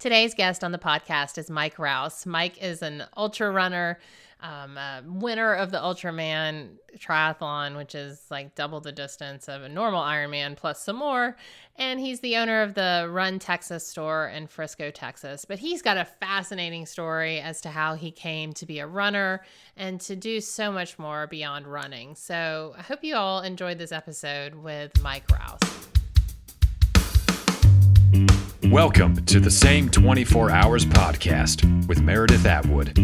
Today's guest on the podcast is Mike Rouse. Mike is an ultra runner, um, winner of the Ultraman triathlon, which is like double the distance of a normal Ironman plus some more. And he's the owner of the Run Texas store in Frisco, Texas. But he's got a fascinating story as to how he came to be a runner and to do so much more beyond running. So I hope you all enjoyed this episode with Mike Rouse. Welcome to the Same 24 Hours podcast with Meredith Atwood.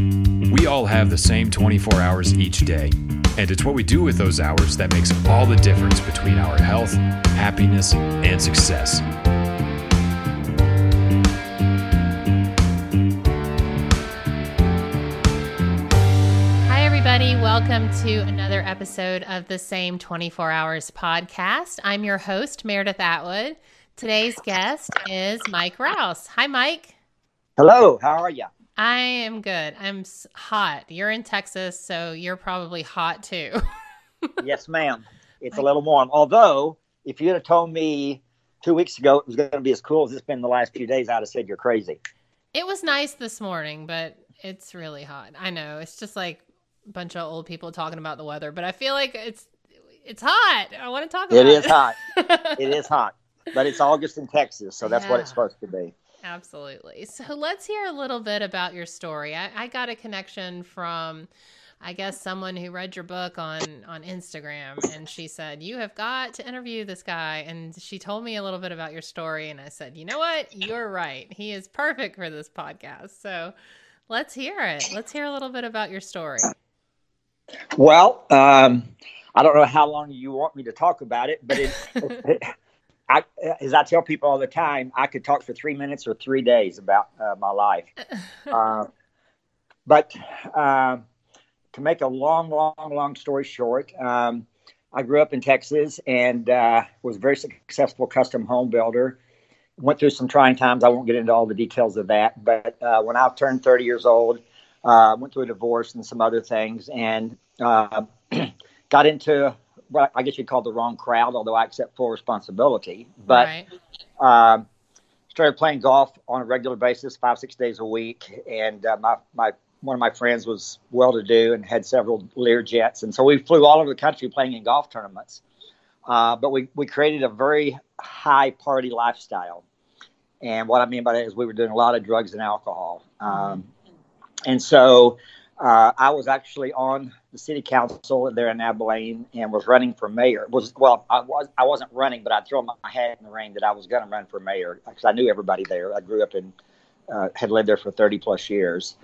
We all have the same 24 hours each day, and it's what we do with those hours that makes all the difference between our health, happiness, and success. Hi, everybody. Welcome to another episode of the Same 24 Hours podcast. I'm your host, Meredith Atwood. Today's guest is Mike Rouse. Hi, Mike. Hello. How are you? I am good. I'm hot. You're in Texas, so you're probably hot too. yes, ma'am. It's a little warm. Although, if you'd have told me two weeks ago it was going to be as cool as it's been the last few days, I'd have said you're crazy. It was nice this morning, but it's really hot. I know. It's just like a bunch of old people talking about the weather, but I feel like it's it's hot. I want to talk about it. It is hot. it is hot but it's August in Texas, so that's yeah. what it's supposed to be. Absolutely. So let's hear a little bit about your story. I, I, got a connection from, I guess, someone who read your book on on Instagram, and she said you have got to interview this guy. And she told me a little bit about your story, and I said, you know what, you're right. He is perfect for this podcast. So let's hear it. Let's hear a little bit about your story. Well, um, I don't know how long you want me to talk about it, but it, I, as I tell people all the time, I could talk for three minutes or three days about uh, my life. uh, but uh, to make a long, long, long story short, um, I grew up in Texas and uh, was a very successful custom home builder. Went through some trying times. I won't get into all the details of that. But uh, when I turned 30 years old, uh, went through a divorce and some other things, and got into what I guess you'd call the wrong crowd, although I accept full responsibility. But right. um, started playing golf on a regular basis, five six days a week, and uh, my my one of my friends was well to do and had several Lear jets, and so we flew all over the country playing in golf tournaments. Uh, but we we created a very high party lifestyle, and what I mean by that is we were doing a lot of drugs and alcohol, um, and so uh, I was actually on the city council there in Abilene and was running for mayor. Was well, I was I wasn't running, but I'd throw my hat in the ring that I was going to run for mayor because I knew everybody there. I grew up and uh, had lived there for 30 plus years,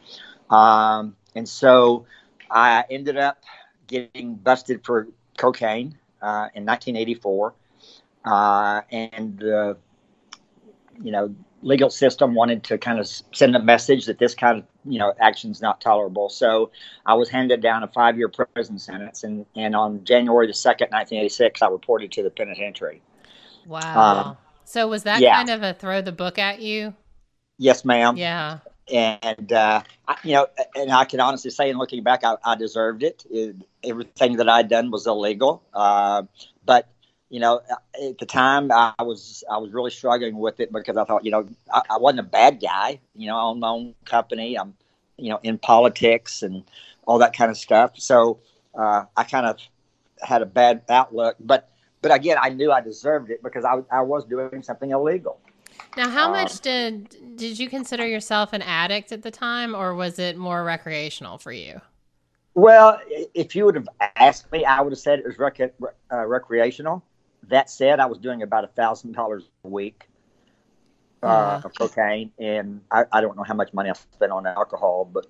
um, and so I ended up getting busted for cocaine uh, in 1984, uh, and you know legal system wanted to kind of send a message that this kind of you know actions not tolerable. So I was handed down a five year prison sentence, and and on January the second, nineteen eighty six, I reported to the penitentiary. Wow. Um, so was that yeah. kind of a throw the book at you? Yes, ma'am. Yeah. And uh, I, you know, and I can honestly say, in looking back, I, I deserved it. it. Everything that I'd done was illegal, uh, but you know, at the time I was I was really struggling with it because I thought, you know, I, I wasn't a bad guy. You know, I own my own company. I'm, you know, in politics and all that kind of stuff. So uh, I kind of had a bad outlook. But but again, I knew I deserved it because I I was doing something illegal. Now, how um, much did did you consider yourself an addict at the time, or was it more recreational for you? Well, if you would have asked me, I would have said it was rec- uh, recreational. That said, I was doing about a thousand dollars a week uh, of cocaine, and I, I, don't know how much money I spent on alcohol, but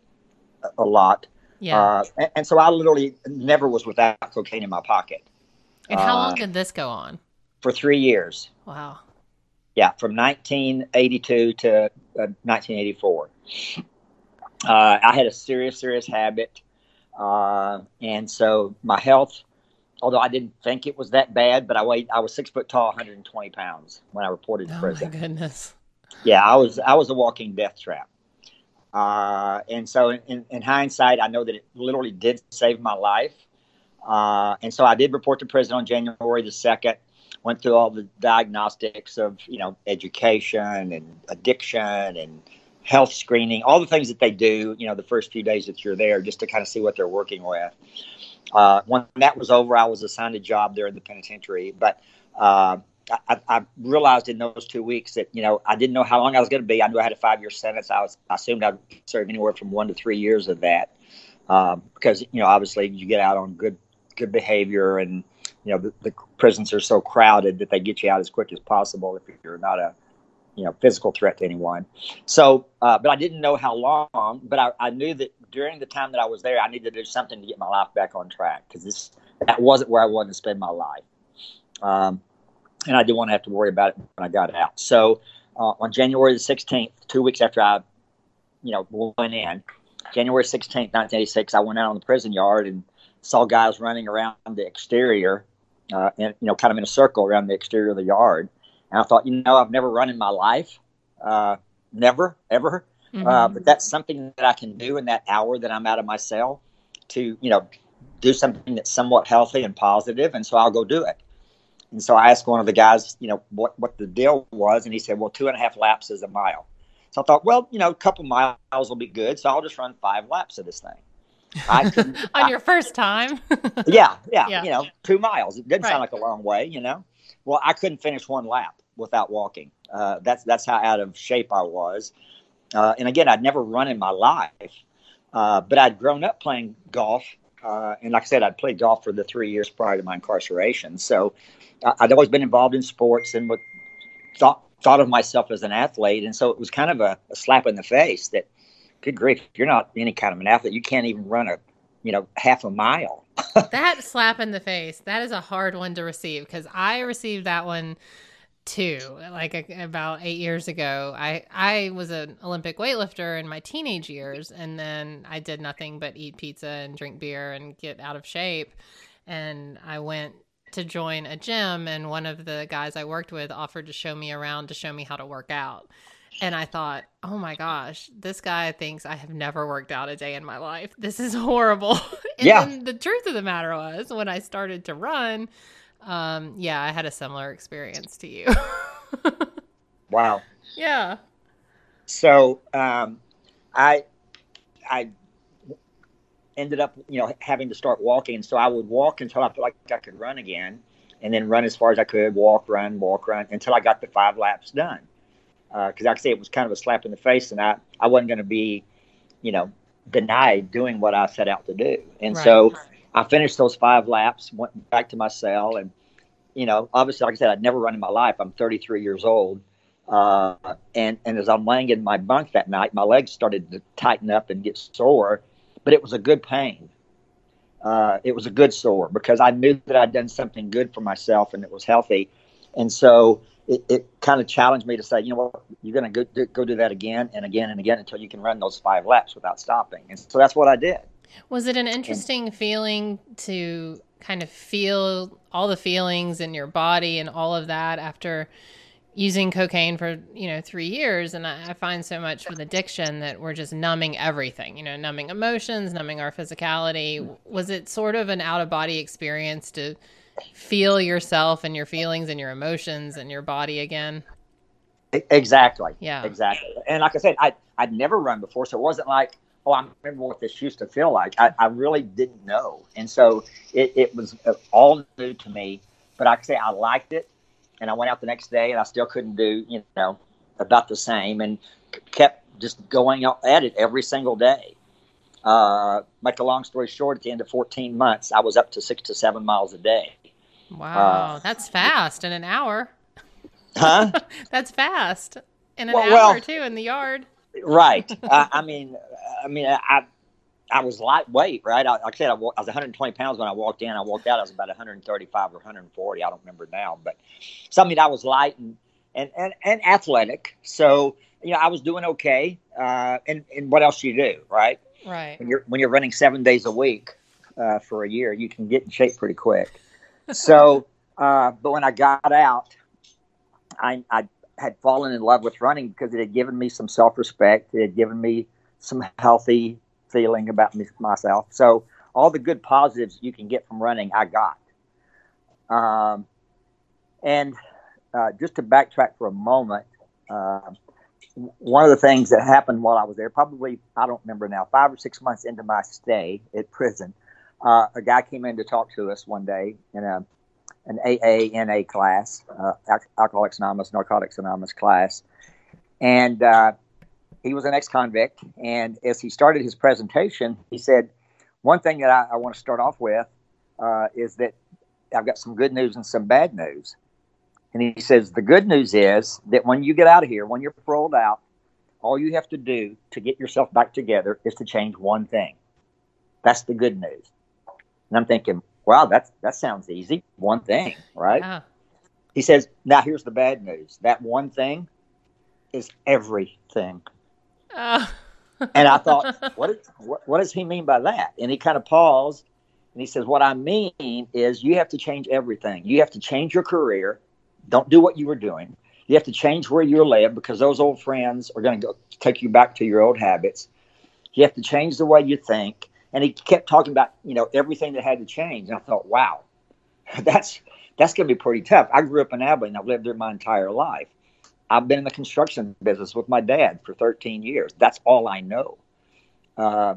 a, a lot. Yeah. Uh, and, and, so I literally never was without cocaine in my pocket. And how long uh, did this go on? For three years. Wow. Yeah, from 1982 to 1984. Uh, uh, I had a serious, serious habit. Uh, and so my health although I didn't think it was that bad, but I weighed I was six foot tall, 120 pounds when I reported to oh prison. my goodness. Yeah, I was I was a walking death trap. Uh, and so in, in, hindsight, I know that it literally did save my life. Uh, and so I did report to prison on January the second. went through all the diagnostics of you know education and addiction and health screening, all the things that they do. You know, the first few days that you're there, just to kind of see what they're working with. Uh, when that was over, I was assigned a job there in the penitentiary, but. Uh, I, I, realized in those two weeks that you know I didn't know how long I was going to be. I knew I had a five year sentence. I was I assumed I'd serve anywhere from one to three years of that um, because you know obviously you get out on good good behavior and you know the, the, prisons are so crowded that they get you out as quick as possible if you're not a you know physical threat to anyone. So uh, but i didn't know how long but I, I, knew that during the time that i was there i needed to do something to get my life back on track because this that wasn't where i wanted to spend my life. Um, and i didn't want to have to worry about it when i got out. So uh, on january the 16th two weeks after i you know went in january 16th 1986 i went out on the prison yard and saw guys running around the exterior uh, and you know, kind of in a circle around the exterior of the yard. And I thought, you know, I've never run in my life, uh, never, ever. Mm-hmm. Uh, but that's something that I can do in that hour that I'm out of my cell to, you know, do something that's somewhat healthy and positive, and so I'll go do it. And so I asked one of the guys, you know, what what the deal was, and he said, well, two and a half laps is a mile. So I thought, well, you know, a couple miles will be good, so I'll just run five laps of this thing. I on I, your first time. yeah, yeah, yeah, you know, two miles. It didn't right. sound like a long way, you know. Well, I couldn't finish one lap without walking. Uh, that's that's how out of shape I was. Uh, and again, I'd never run in my life, uh, but I'd grown up playing golf. Uh, and like I said, I'd played golf for the three years prior to my incarceration. So I'd always been involved in sports and thought thought of myself as an athlete. And so it was kind of a, a slap in the face that good grief, you're not any kind of an athlete, you can't even run a, you know, half a mile. that slap in the face, that is a hard one to receive because I received that one too. Like a, about eight years ago, I I was an Olympic weightlifter in my teenage years, and then I did nothing but eat pizza and drink beer and get out of shape. And I went to join a gym, and one of the guys I worked with offered to show me around to show me how to work out. And I thought, oh my gosh, this guy thinks I have never worked out a day in my life. This is horrible. and yeah. the truth of the matter was, when I started to run, um, yeah, I had a similar experience to you. wow. Yeah. So um, I, I ended up, you know, having to start walking. So I would walk until I felt like I could run again, and then run as far as I could, walk, run, walk, run, until I got the five laps done because uh, like I say, it was kind of a slap in the face, and I I wasn't going to be, you know, denied doing what I set out to do, and right. so I finished those five laps, went back to my cell, and you know, obviously, like I said, I'd never run in my life. I'm 33 years old, uh, and and as I'm laying in my bunk that night, my legs started to tighten up and get sore, but it was a good pain. Uh, it was a good sore because I knew that I'd done something good for myself and it was healthy, and so it, it kind of challenged me to say, you know what, you're going to go, go do that again and again and again until you can run those five laps without stopping. And so that's what I did. Was it an interesting and, feeling to kind of feel all the feelings in your body and all of that after using cocaine for you know three years and I, I, find so much with addiction that we're just numbing everything you know numbing emotions numbing our physicality mm-hmm. was it sort of an out of body experience to feel yourself and your feelings and your emotions and your body again. Exactly. Yeah. Exactly. And like I said, I I'd never run before, so it wasn't like, oh, I remember what this used to feel like. I, I really didn't know, and so it, it was uh, all new to me. But I say, I liked it, and I went out the next day, and I still couldn't do you know about the same, and kept just going at it every single day. Uh, make a long story short, at the end of 14 months, I was up to six to seven miles a day. Wow, uh, that's fast in an hour. Huh? that's fast in an well, hour well, too in the yard. Right. I, I, mean, I mean, I I was lightweight, right? I, like I said, I, I, was 120 pounds when I walked in. I walked out, I was about 135 or 140. I don't remember now, but something I was light and and and, and athletic. So you know, I was doing okay. Uh, and and what else do you do, right? Right. When you're when you're running seven days a week uh, for a year, you can get in shape pretty quick so, uh, but when I got out, I, I had fallen in love with running because it had given me some self respect. It had given me some healthy feeling about me, myself. So, all the good positives you can get from running, I got. Um, And uh, just to backtrack for a moment, uh, one of the things that happened while I was there, probably, I don't remember now, five or six months into my stay at prison, uh, a guy came in to talk to us one day in a, an AANA class, uh, Alcoholics Anonymous, Narcotics Anonymous class. And uh, he was an ex convict. And as he started his presentation, he said, One thing that I, I want to start off with uh, is that I've got some good news and some bad news. And he says, The good news is that when you get out of here, when you're paroled out, all you have to do to get yourself back together is to change one thing. That's the good news. And I'm thinking, wow, that's that sounds easy. One thing, right? Yeah. He says, now here's the bad news. That one thing is everything. Uh. and I thought, what, is, what, what does he mean by that? And he kind of paused and he says, what I mean is you have to change everything. You have to change your career. Don't do what you were doing. You have to change where you live because those old friends are going to go take you back to your old habits. You have to change the way you think. And he kept talking about, you know, everything that had to change. And I thought, wow, that's that's going to be pretty tough. I grew up in Abilene. I've lived there my entire life. I've been in the construction business with my dad for 13 years. That's all I know. Uh,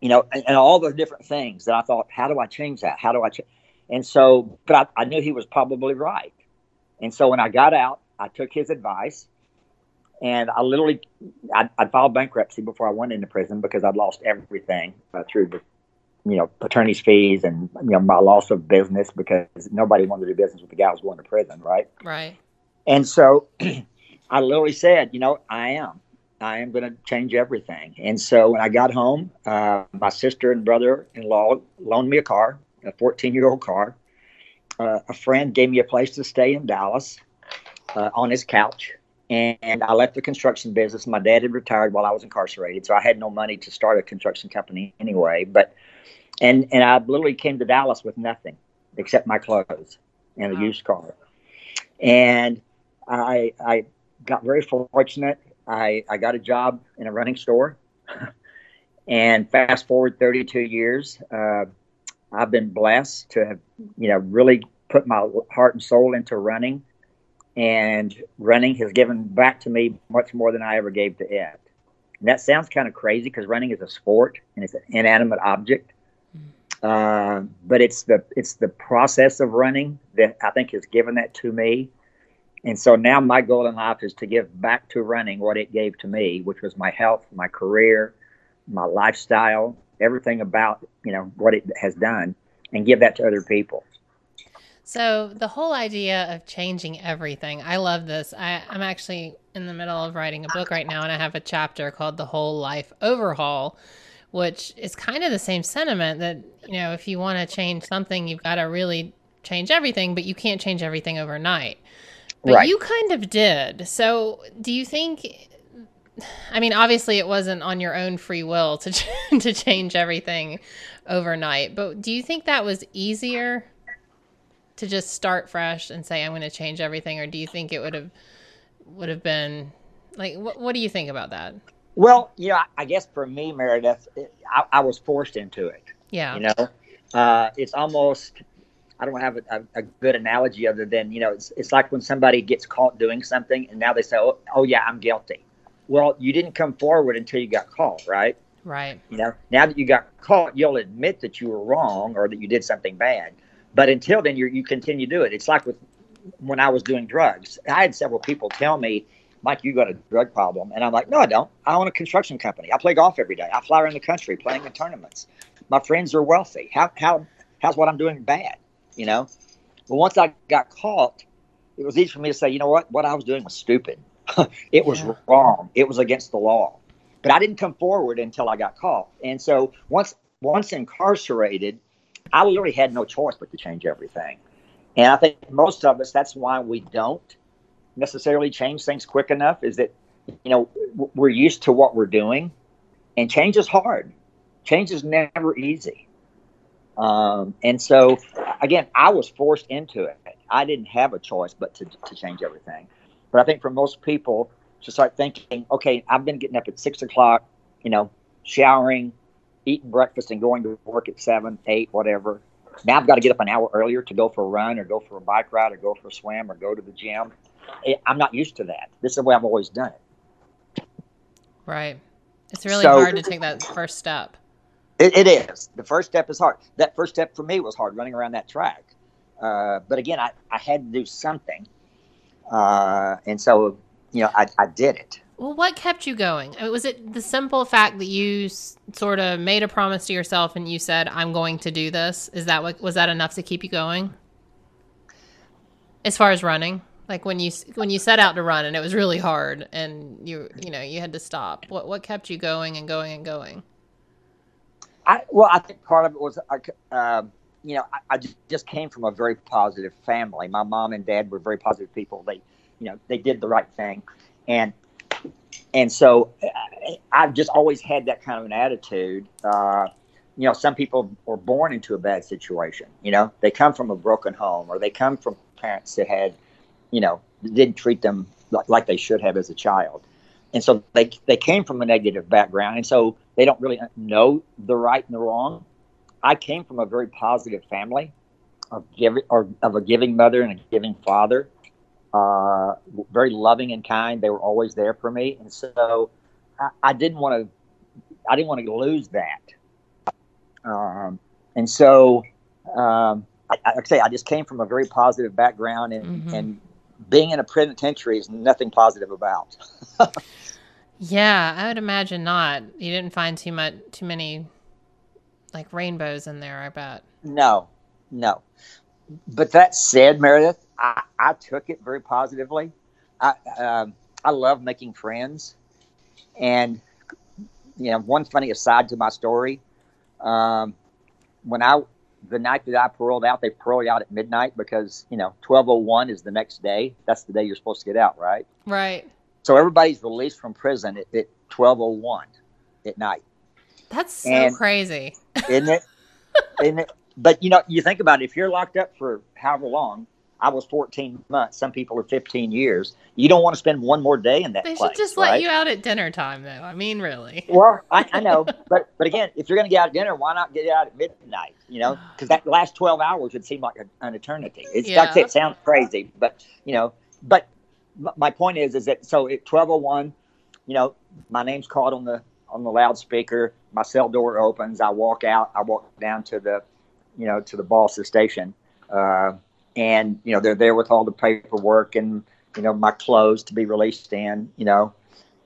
you know, and, and, all the different things that I thought, how do I change that? How do I change? And so, but I, I knew he was probably right. And so when I got out, I took his advice and I literally, I, I filed bankruptcy before I went into prison because I'd lost everything uh, through the, you know, attorney's fees and, you know, my loss of business because nobody wanted to do business with the guy who was going to prison. Right. Right. And so I literally said, you know, I am. I am going to change everything. And so when I got home, uh, my sister and brother in law loaned me a car, a 14 year old car. Uh, a friend gave me a place to stay in Dallas uh, on his couch. And I left the construction business. My dad had retired while I was incarcerated, so I had no money to start a construction company anyway. But and and I literally came to Dallas with nothing except my clothes and a wow. used car. And I I got very fortunate. I I got a job in a running store, and fast forward 32 years, uh, I've been blessed to have you know really put my heart and soul into running, and running has given back to me much more than I ever gave to it. And that sounds kind of crazy because running is a sport and it's an inanimate object. Uh, but it's the it's the process of running that I think has given that to me and so now my goal in life is to give back to running what it gave to me, which was my health, my career, my lifestyle, everything about, you know, what it has done and give that to other people. So the whole idea of changing everything, I love this. I, I'm actually in the middle of writing a book right now, and I have a chapter called "The Whole Life Overhaul," which is kind of the same sentiment that you know, if you want to change something, you've got to really change everything, but you can't change everything overnight. But right. you kind of did. So do you think? I mean, obviously, it wasn't on your own free will to to change everything overnight. But do you think that was easier to just start fresh and say I'm going to change everything, or do you think it would have would have been like what? What do you think about that? Well, yeah, I guess for me, Meredith, I, I was forced into it. Yeah, you know, uh, it's almost I don't have a, a, good analogy other than you know it's it's like when somebody gets caught doing something and now they say oh, oh yeah I'm guilty. Well, you didn't come forward until you got caught, right? Right. You know, now that you got caught, you'll admit that you were wrong or that you did something bad. But until then, you you continue to do it. It's like with when I was doing drugs. I had several people tell me, Mike, you got a drug problem. And I'm like, no, I don't. I own a construction company. I play golf every day. I fly around the country playing in tournaments. My friends are wealthy. How, how, how's what I'm doing bad? you know. But once I got caught, it was easy for me to say, you know what, what I was doing was stupid. it was yeah. wrong. It was against the law. But I didn't come forward until I got caught. And so once once incarcerated, I literally had no choice but to change everything. And I think most of us, that's why we don't necessarily change things quick enough. Is that you know we're used to what we're doing, and change is hard. Change is never easy. Um, and so, again, I was forced into it. I didn't have a choice but to, to change everything. But I think for most people, to start thinking, okay, I've been getting up at six o'clock, you know, showering, eating breakfast, and going to work at seven, eight, whatever. now I've got to get up an hour earlier to go for a run or go for a bike ride or go for a swim or go to the gym. I'm not used to that. This is the way I've always done it. Right. It's really so, hard to take that first step. It, it is. The first step is hard. That first step for me was hard running around that track. Uh, but again, I, I had to do something. Uh, and so, you know, I, I did it. Well, what kept you going? Was it the simple fact that you s- sort of made a promise to yourself and you said, "I'm going to do this"? Is that what was that enough to keep you going? As far as running, like when you when you set out to run and it was really hard and you you know you had to stop. What what kept you going and going and going? I well, I think part of it was uh, you know I, I just came from a very positive family. My mom and dad were very positive people. They you know they did the right thing, and and so I've just always had that kind of an attitude. Uh, you know, some people are born into a bad situation. You know, they come from a broken home, or they come from parents that had, you know, didn't treat them like, like they should have as a child, and so they they came from a negative background, and so they don't really know the right and the wrong. I came from a very positive family, of giving or of a giving mother and a giving father, uh, very loving and kind. They were always there for me, and so I, I didn't want to. I didn't want to lose that. Um, and so, um, I, I say, I just came from a very positive background, and, mm-hmm. and being in a penitentiary is nothing positive about. yeah, I would imagine not. You didn't find too much, too many, like rainbows in there. I bet. No, no. But that said, Meredith, I, I took it very positively. I um, I love making friends, and you know, one funny aside to my story, um, when I the night that I paroled out, they paroled out at midnight because you know twelve oh one is the next day. That's the day you're supposed to get out, right? Right. So everybody's released from prison at, at twelve oh one at night. That's so and, crazy, isn't it? isn't it? But you know, you think about it. If you're locked up for however long, I was 14 months. Some people are 15 years. You don't want to spend one more day in that they place. should just right? let you out at dinner time, though. I mean, really. Well, I, I know, but but again, if you're going to get out at dinner, why not get out at midnight? You know, because that last 12 hours would seem like a, an eternity. It's yeah. like it sounds crazy, but you know, but my point is, is that so at 12:01, you know, my name's called on the on the loudspeaker. My cell door opens. I walk out. I walk down to the, you know, to the boss station. Uh, and you know they're there with all the paperwork and you know my clothes to be released in you know.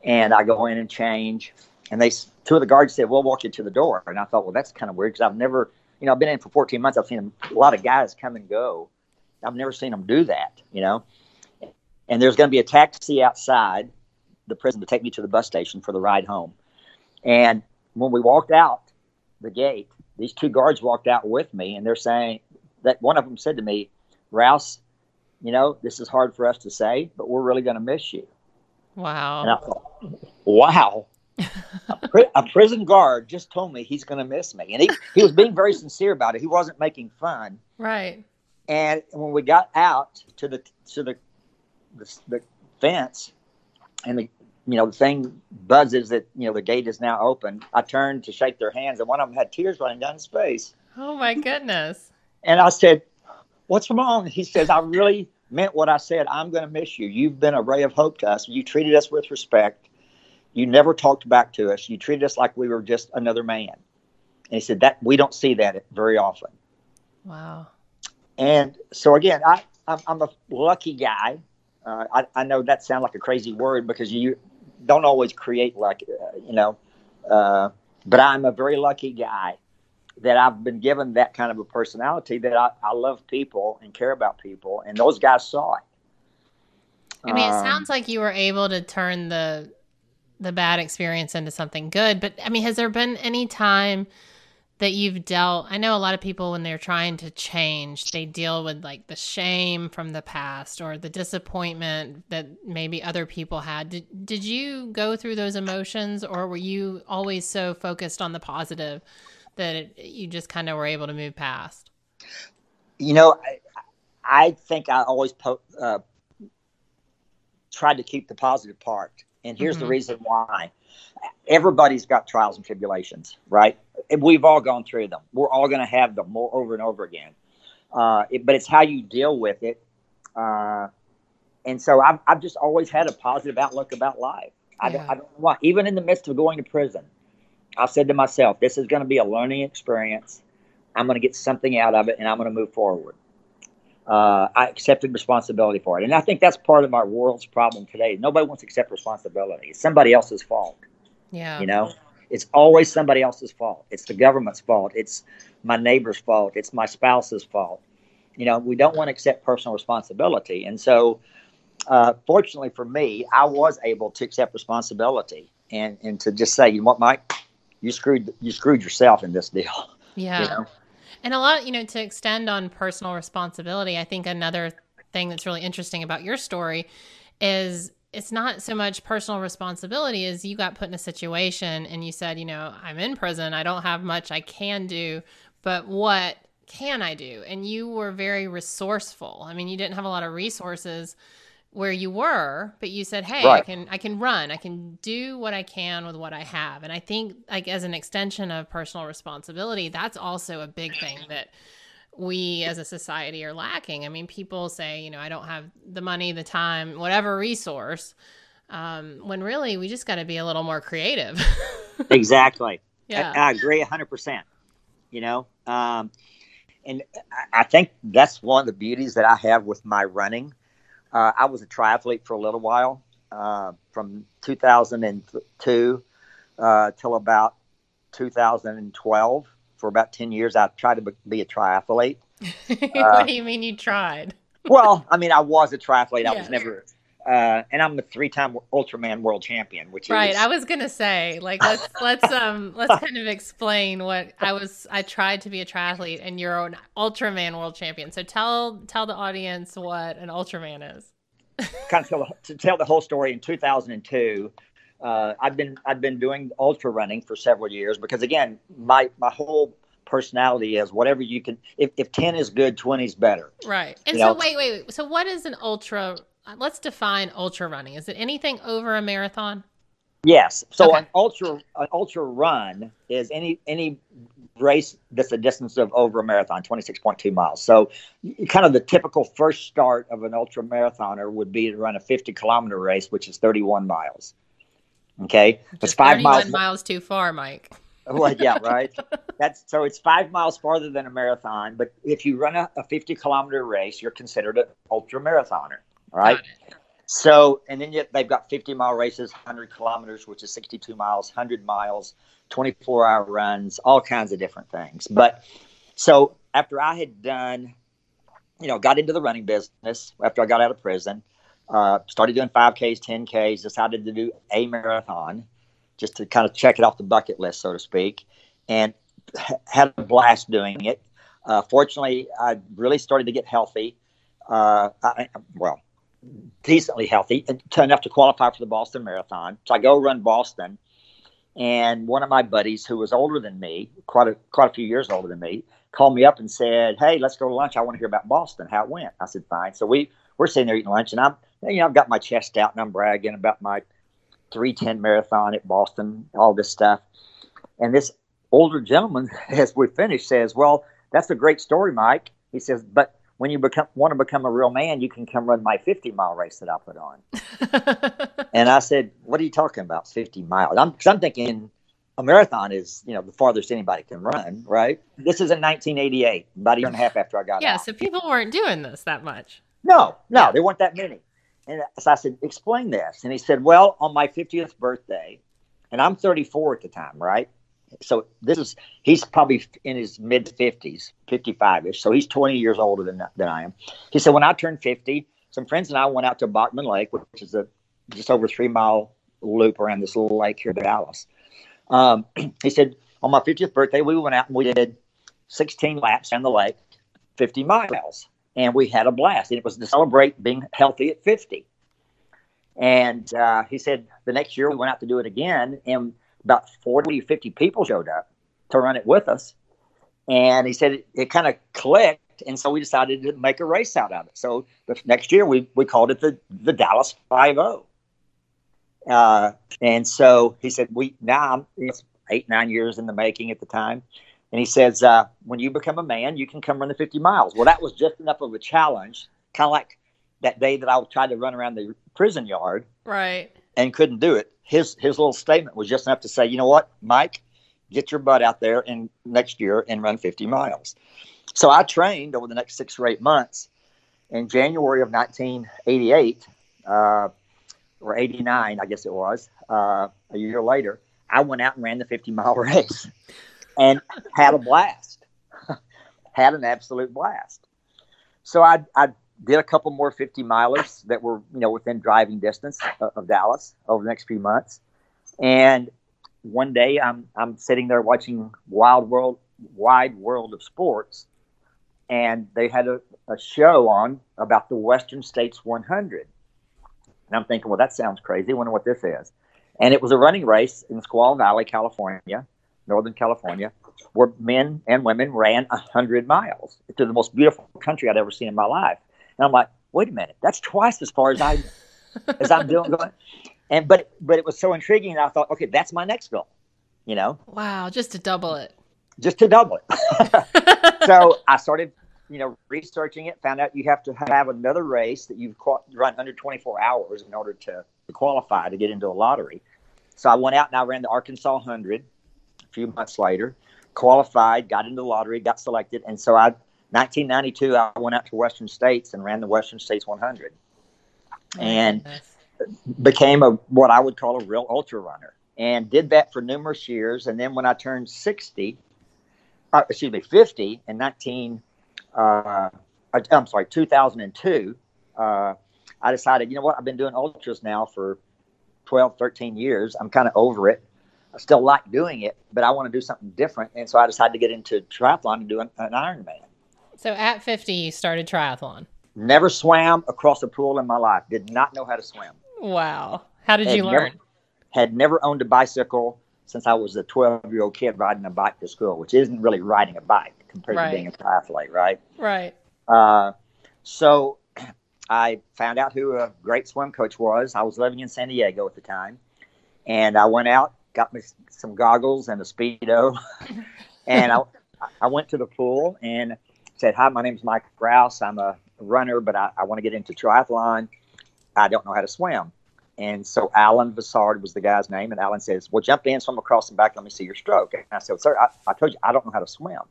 And i go in and change and they two of the guards said we'll walk you to the door. And i thought well that's kind of weird because i've never you know i've been in for 14 months i've seen a lot of guys come and go. I've never seen them do that you know. And there's going to be a taxi outside the prison to take me to the bus station for the ride home. And when we walked out the gate these two guards walked out with me and they're saying that one of them said to me Rouse, you know, this is hard for us to say, but we're really going to miss you. Wow. And I thought, wow. a, pri- a, prison guard just told me he's going to miss me. And he, he was being very sincere about it. He wasn't making fun. Right. And when we got out to the, to the, the, the fence and the, you know, the thing buzzes that, you know, the gate is now open. I turned to shake their hands and one of them had tears running down his face. Oh my goodness. And I said, what's wrong? He says, I really meant what I said. I'm going to miss you. You've been a ray of hope to us. You treated us with respect. You never talked back to us. You treated us like we were just another man. And he said that we don't see that very often. Wow. And so again, I, I'm, I'm a lucky guy. Uh, I, I know that sounds like a crazy word because you don't always create like, uh, you know, uh, but I'm a very lucky guy that I've been given that kind of a personality that I, I love people and care about people, and those guys saw it. I mean, it um, sounds like you were able to turn the the bad experience into something good. But I mean, has there been any time that you've dealt? I know a lot of people when they're trying to change, they deal with like the shame from the past or the disappointment that maybe other people had. Did did you go through those emotions, or were you always so focused on the positive? That it, you just kind of were able to move past? You know, I, I think I always po- uh, tried to keep the positive part. And here's mm-hmm. the reason why. Everybody's got trials and tribulations, right? we've all gone through them. We're all going to have them more over and over again. Uh, it, but it's how you deal with it. Uh, and so I've, I've just always had a positive outlook about life. I, don't, I don't even in the midst of going to prison, I said to myself, this is going to be a learning experience. I'm going to get something out of it and I'm going to move forward. Uh, I accepted responsibility for it. And I think that's part of our world's problem today. Nobody wants to accept responsibility. It's somebody else's fault. Yeah. You know, it's always somebody else's fault. It's the government's fault. It's my neighbor's fault. It's my spouse's fault. You know, we don't want to accept personal responsibility. And so, uh, fortunately for me, I was able to accept responsibility and, and to just say, you know what, Mike, you screwed you screwed yourself in this deal. Yeah. You know? And a lot, you know, to extend on personal responsibility, I think another thing that's really interesting about your story is it's not so much personal responsibility as you got put in a situation and you said, you know, I'm in prison, I don't have much I can do, but what can I do? And you were very resourceful. I mean, you didn't have a lot of resources where you were, but you said, "Hey, right. I can I can run. I can do what I can with what I have." And I think like as an extension of personal responsibility, that's also a big thing that we as a society are lacking. I mean, people say, you know, I don't have the money, the time, whatever resource, um, when really we just got to be a little more creative. exactly. Yeah. I, I agree 100%. You know, um, and I think that's one of the beauties that I have with my running uh, I was a triathlete for a little while, uh, from 2002 uh, till about 2012. For about 10 years, I tried to be a triathlete. what do you mean you tried? well, I mean, I was a triathlete. I was never uh, and I'm a three-time Ultraman world champion. Which right, is... I was gonna say, like, let's let's um let's kind of explain what I was. I tried to be a triathlete, and you're an Ultraman world champion. So tell tell the audience what an Ultraman is. kind of tell, to tell the whole story. In 2002, uh, I've been I've been doing ultra running for several years because again, my my whole personality is whatever you can. If, if 10 is good, 20 is better. Right. And you so wait, wait, wait. So what is an ultra Uh, let's define ultra running. Is it anything over a marathon? Yes. So okay. an ultra an ultra run is any any race that's a distance of over a marathon, twenty six point two miles. So kind of the typical first start of an ultra marathoner would be to run a fifty kilometer race, which is thirty one miles. Okay, it's five miles miles too far, Mike. well, yeah, right. That's so it's five miles farther than a marathon. But if you run a, a fifty kilometer race, you're considered an ultra marathoner right? So, and then yet they've got 50 mile races, 100 kilometers, which is 62 miles, 100 miles, 24 hour runs, all kinds of different things. But so after I had done, you know, got into the running business after I got out of prison, uh, started doing 5Ks, 10Ks, decided to do a marathon just to kind of check it off the bucket list, so to speak, and had a blast doing it. Uh, fortunately, I really started to get healthy. Uh, I, well, decently healthy enough to qualify for the Boston Marathon. So I go run Boston, and one of my buddies who was older than me, quite a quite a few years older than me, called me up and said, "Hey, let's go to lunch. I want to hear about Boston, how it went." I said, "Fine." So we we're sitting there eating lunch, and I'm you know I've got my chest out and I'm bragging about my 310 marathon at Boston, all this stuff, and this older gentleman, as we finished, says, "Well, that's a great story, Mike." He says, "But when you become want to become a real man, you can come run my 50 mile race that I put on. and I said, "What are you talking about? 50 miles?" I'm, cause I'm thinking a marathon is you know the farthest anybody can run, right? This is in 1988, about a year and a half after I got yeah, out. So people weren't doing this that much. No, no, yeah. there weren't that many. And so I said, "Explain this." And he said, "Well, on my 50th birthday, and I'm 34 at the time, right? So this is he's probably in his mid 50s 55ish so he's 20 years older than, than i am. He said when i turned 50 some friends and i went out to bachman lake which is a just over three mile loop around this little lake here in dallas. Um, he said on my 50th birthday we went out and we did 16 laps down the lake 50 miles. And we had a blast. And it was to celebrate being healthy at 50 and uh, he said the next year we went out to do it again. And about 40 50 people showed up to run it with us. And he said it, it kind of clicked. And so we decided to make a race out of it. So the next year we, we called it the, the Dallas 5 uh, and so he said, we now it's eight, nine years in the making at the time. And he says, uh, when you become a man, you can come run the 50 miles. Well, that was just enough of a challenge, kind of like that day that I tried to run around the prison yard. Right. And couldn't do it. His, his little statement was just enough to say, you know what, Mike, get your butt out there and next year and run 50 miles. So I trained over the next six or eight months. In January of 1988, uh, or 89, I guess it was, uh, a year later, I went out and ran the 50 mile race and had a blast. had an absolute blast. So I, I did a couple more 50 milers that were, you know, within driving distance of, Dallas over the next few months. And one day I'm, I'm sitting there watching Wild World, Wide World of Sports, and they had a, a show on about the Western States 100. And I'm thinking, well, that sounds crazy. I wonder what this is. And it was a running race in Squaw Valley, California, Northern California, where men and women ran 100 miles to the most beautiful country I'd ever seen in my life. And I'm like, wait a minute, that's twice as far as I as I'm doing. Going. And but but it was so intriguing. I thought, okay, that's my next goal. You know, wow, just to double it, just to double it. so I started you know, researching it, found out you have to have another race that you've run under 24 hours in order to, to qualify to get into a lottery. So I went out and I ran the Arkansas 100 a few months later, qualified, got into the lottery, got selected. And so I, 1992, I went out to Western States and ran the Western States 100 and became a what I would call a real ultra runner and did that for numerous years. And then when I turned 60, uh, excuse me, 50 in 19- uh, I'm sorry, 2002, uh, I decided, you know what, I've been doing ultras now for 12, 13 years. I'm kind of over it. I still like doing it, but I want to do something different. And so I decided to get into triathlon and do an, an Ironman. So at 50, you started triathlon. Never swam across a pool in my life. Did not know how to swim. Wow. How did had you learn? Never, had never owned a bicycle since I was a 12 year old kid riding a bike to school, which isn't really riding a bike compared right. to being a triathlete, right? Right. Uh, so I found out who a great swim coach was. I was living in San Diego at the time, and I went out, got me some goggles and a speedo, and I I went to the pool and said, "Hi, my name is Mike Rouse. I'm a runner, but I, I want to get into triathlon. I don't know how to swim." And so Alan Vissard was the guy's name, and Alan says, "Well, jump in, swim across the back. Let me see your stroke." And I said, "Sir, I, I told you I don't know how to swim."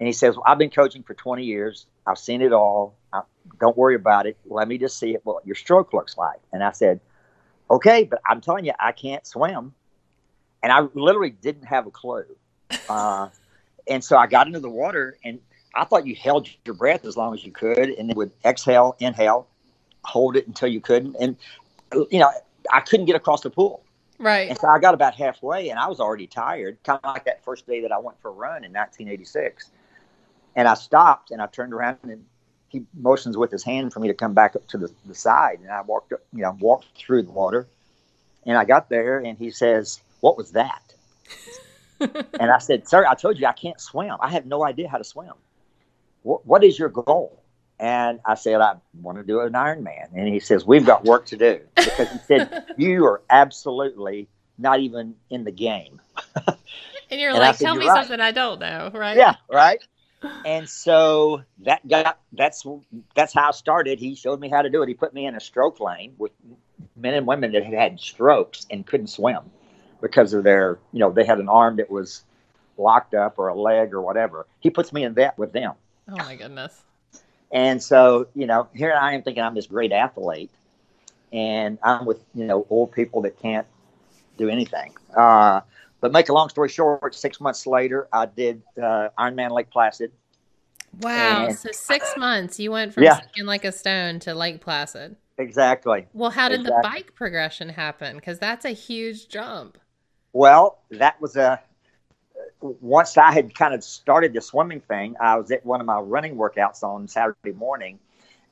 And he says, well, I've been coaching for 20 years. I've seen it all. I, don't worry about it. Let me just see what your stroke looks like. And I said, okay, but I'm telling you, I can't swim. And I literally didn't have a clue. Uh, and so I got into the water and I thought you held your breath as long as you could and then would exhale, inhale, hold it until you couldn't. And, you know, I couldn't get across the pool. Right. And so I got about halfway and I was already tired, kind of like that first day that I went for a run in 1986. And I stopped and I turned around and he motions with his hand for me to come back up to the, the side. And I walked, up, you know, walked through the water. And I got there and he says, What was that? and I said, Sir, I told you I can't swim. I have no idea how to swim. What, is your goal? And I said, I want to do an Ironman. And he says, We've got work to do. Because he said, You are absolutely not even in the game. and you're and like, said, Tell me right. something I don't know, right? Yeah, right and so that got that's that's how I started. He showed me how to do it. He put me in a stroke lane with men and women that had had strokes and couldn't swim because of their you know they had an arm that was locked up or a leg or whatever. He puts me in that with them. Oh my goodness. And so, you know, here I am thinking I'm this great athlete and I'm with, you know, old people that can't do anything. Uh, but make a long story short, six months later, I did uh, Ironman Lake Placid. Wow! And, so six months, you went from yeah. sinking like a stone to Lake Placid. Exactly. Well, how did exactly. the bike progression happen? Because that's a huge jump. Well, that was a once I had kind of started the swimming thing. I was at one of my running workouts on Saturday morning,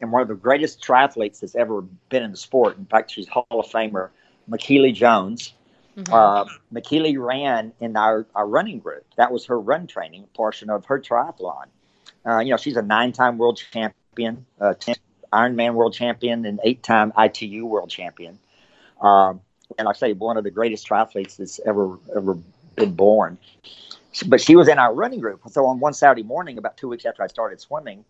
and one of the greatest triathletes that's ever been in the sport. In fact, she's Hall of Famer, Michellie Jones Mm-hmm. Uh, Michellie ran in our, our running group. That was her run training portion of her triathlon. Uh, you know, she's a nine-time world champion, uh, ten Ironman world champion, and eight-time ITU world champion. Um, and I say one of the greatest triathletes that's ever ever been born. But she was in our running group. So on one Saturday morning, about two weeks after I started swimming,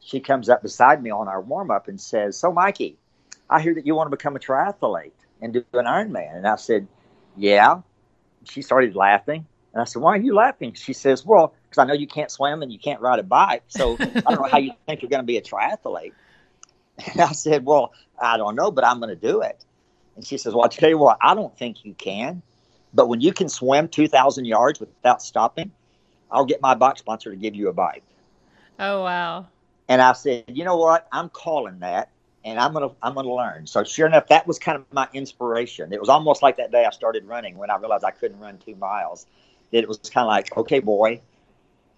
she comes up beside me on our warm up and says, So, Mikey, I hear that you want to become a triathlete and do an Ironman. And I said, Yeah. She started laughing. And I said, Why are you laughing? She says, Well, because I know you can't swim and you can't ride a bike. So I don't know how you think you're going to be a triathlete. And I said, Well, I don't know, but I'm going to do it. And she says, Well, I'll tell you what, I don't think you can. But when you can swim 2,000 yards without stopping, I'll get my bike sponsor to give you a bike. Oh, wow. And I said, You know what? I'm calling that and I'm gonna I'm gonna learn. So sure enough, that was kind of my inspiration. It was almost like that day I started running when I realized I couldn't run two miles. That it was kind of like, okay, boy,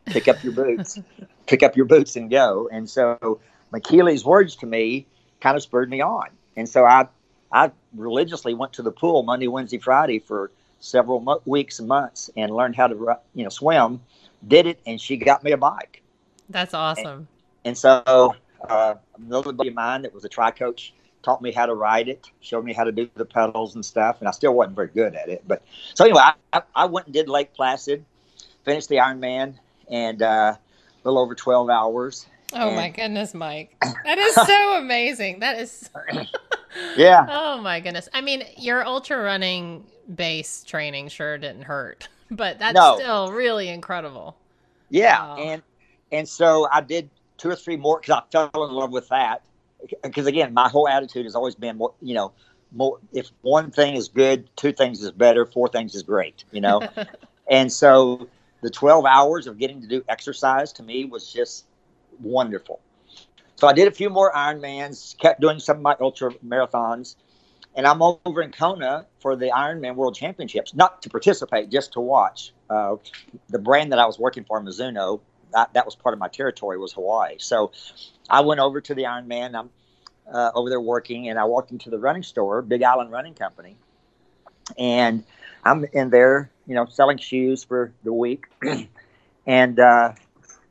pick up your boots, pick up your boots and go. And so Michellie's words to me kind of spurred me on. And so I, I religiously went to the pool Monday, Wednesday, Friday for several mo- weeks and months and learned how to, you know, swim. Did it, and she got me a bike. That's awesome. And, and so uh, another buddy of mine that was a tri coach taught me how to ride it, showed me how to do the pedals and stuff, and I still wasn't very good at it. But so anyway, I, I went and did Lake Placid, finished the Ironman, and uh, a little over twelve hours. Oh and, my goodness, Mike! That is so amazing. That is. yeah. Oh my goodness! I mean, your ultra running base training sure didn't hurt, but that's No. still really incredible. Yeah, Wow. and and so I did two or three more because I fell in love with that. Because again, my whole attitude has always been, more, you know, more. If one thing is good, two things is better, four things is great. You know, and so the twelve hours of getting to do exercise to me was just wonderful. So I did a few more Ironmans, kept doing some of my ultra marathons, and I'm over in Kona for the Ironman World Championships, not to participate, just to watch. Uh, the brand that I was working for, Mizuno, that, that was part of my territory was Hawaii. So I went over to the Ironman. I'm uh, over there working, and I walked into the running store, Big Island Running Company, and I'm in there, you know, selling shoes for the week, and uh,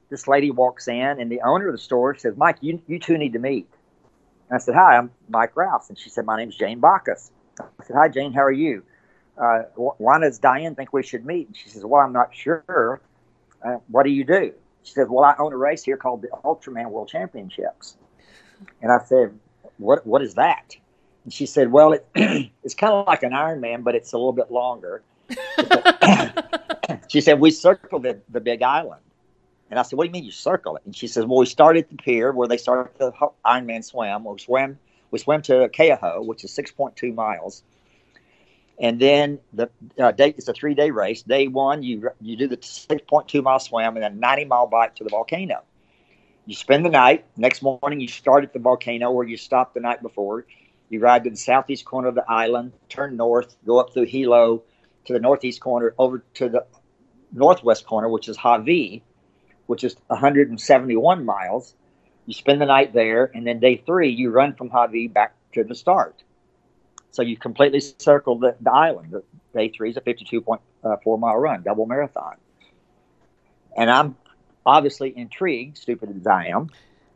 this lady walks in, and the owner of the store says, "Mike, you you two need to meet." And I said, "Hi, I'm Mike Rouse," and she said, "My name's Jane Bockus." I said, "Hi, Jane. How are you?" Uh, why does Diane think we should meet? And she says, "Well, I'm not sure. Uh, what do you do?" She said, "Well, I own a race here called the Ultraman World Championships." And I said, "What? What is that?" And she said, "Well, it, it's kind of like an Ironman, but it's a little bit longer." she said, "We circled the, the Big Island." And I said, "What do you mean you circle it?" And she says, "Well, we started at the pier where they started the Ironman swim. We swam, we swam to Keauhou, which is 6.2 miles, and then the uh, day it's a three day race. Day one, you you do the 6.2 mile swim and then a 90 mile bike to the volcano. You spend the night. Next morning, you start at the volcano where you stopped the night before. You ride to the southeast corner of the island, turn north, go up through Hilo to the northeast corner, over to the northwest corner, which is Hawi, which is 171 miles. You spend the night there, and then day three, you run from Hawi back to the start. So you completely circle the, the island. Day three is a 52.4 mile run, double marathon. And I'm obviously intrigued, stupid as I am.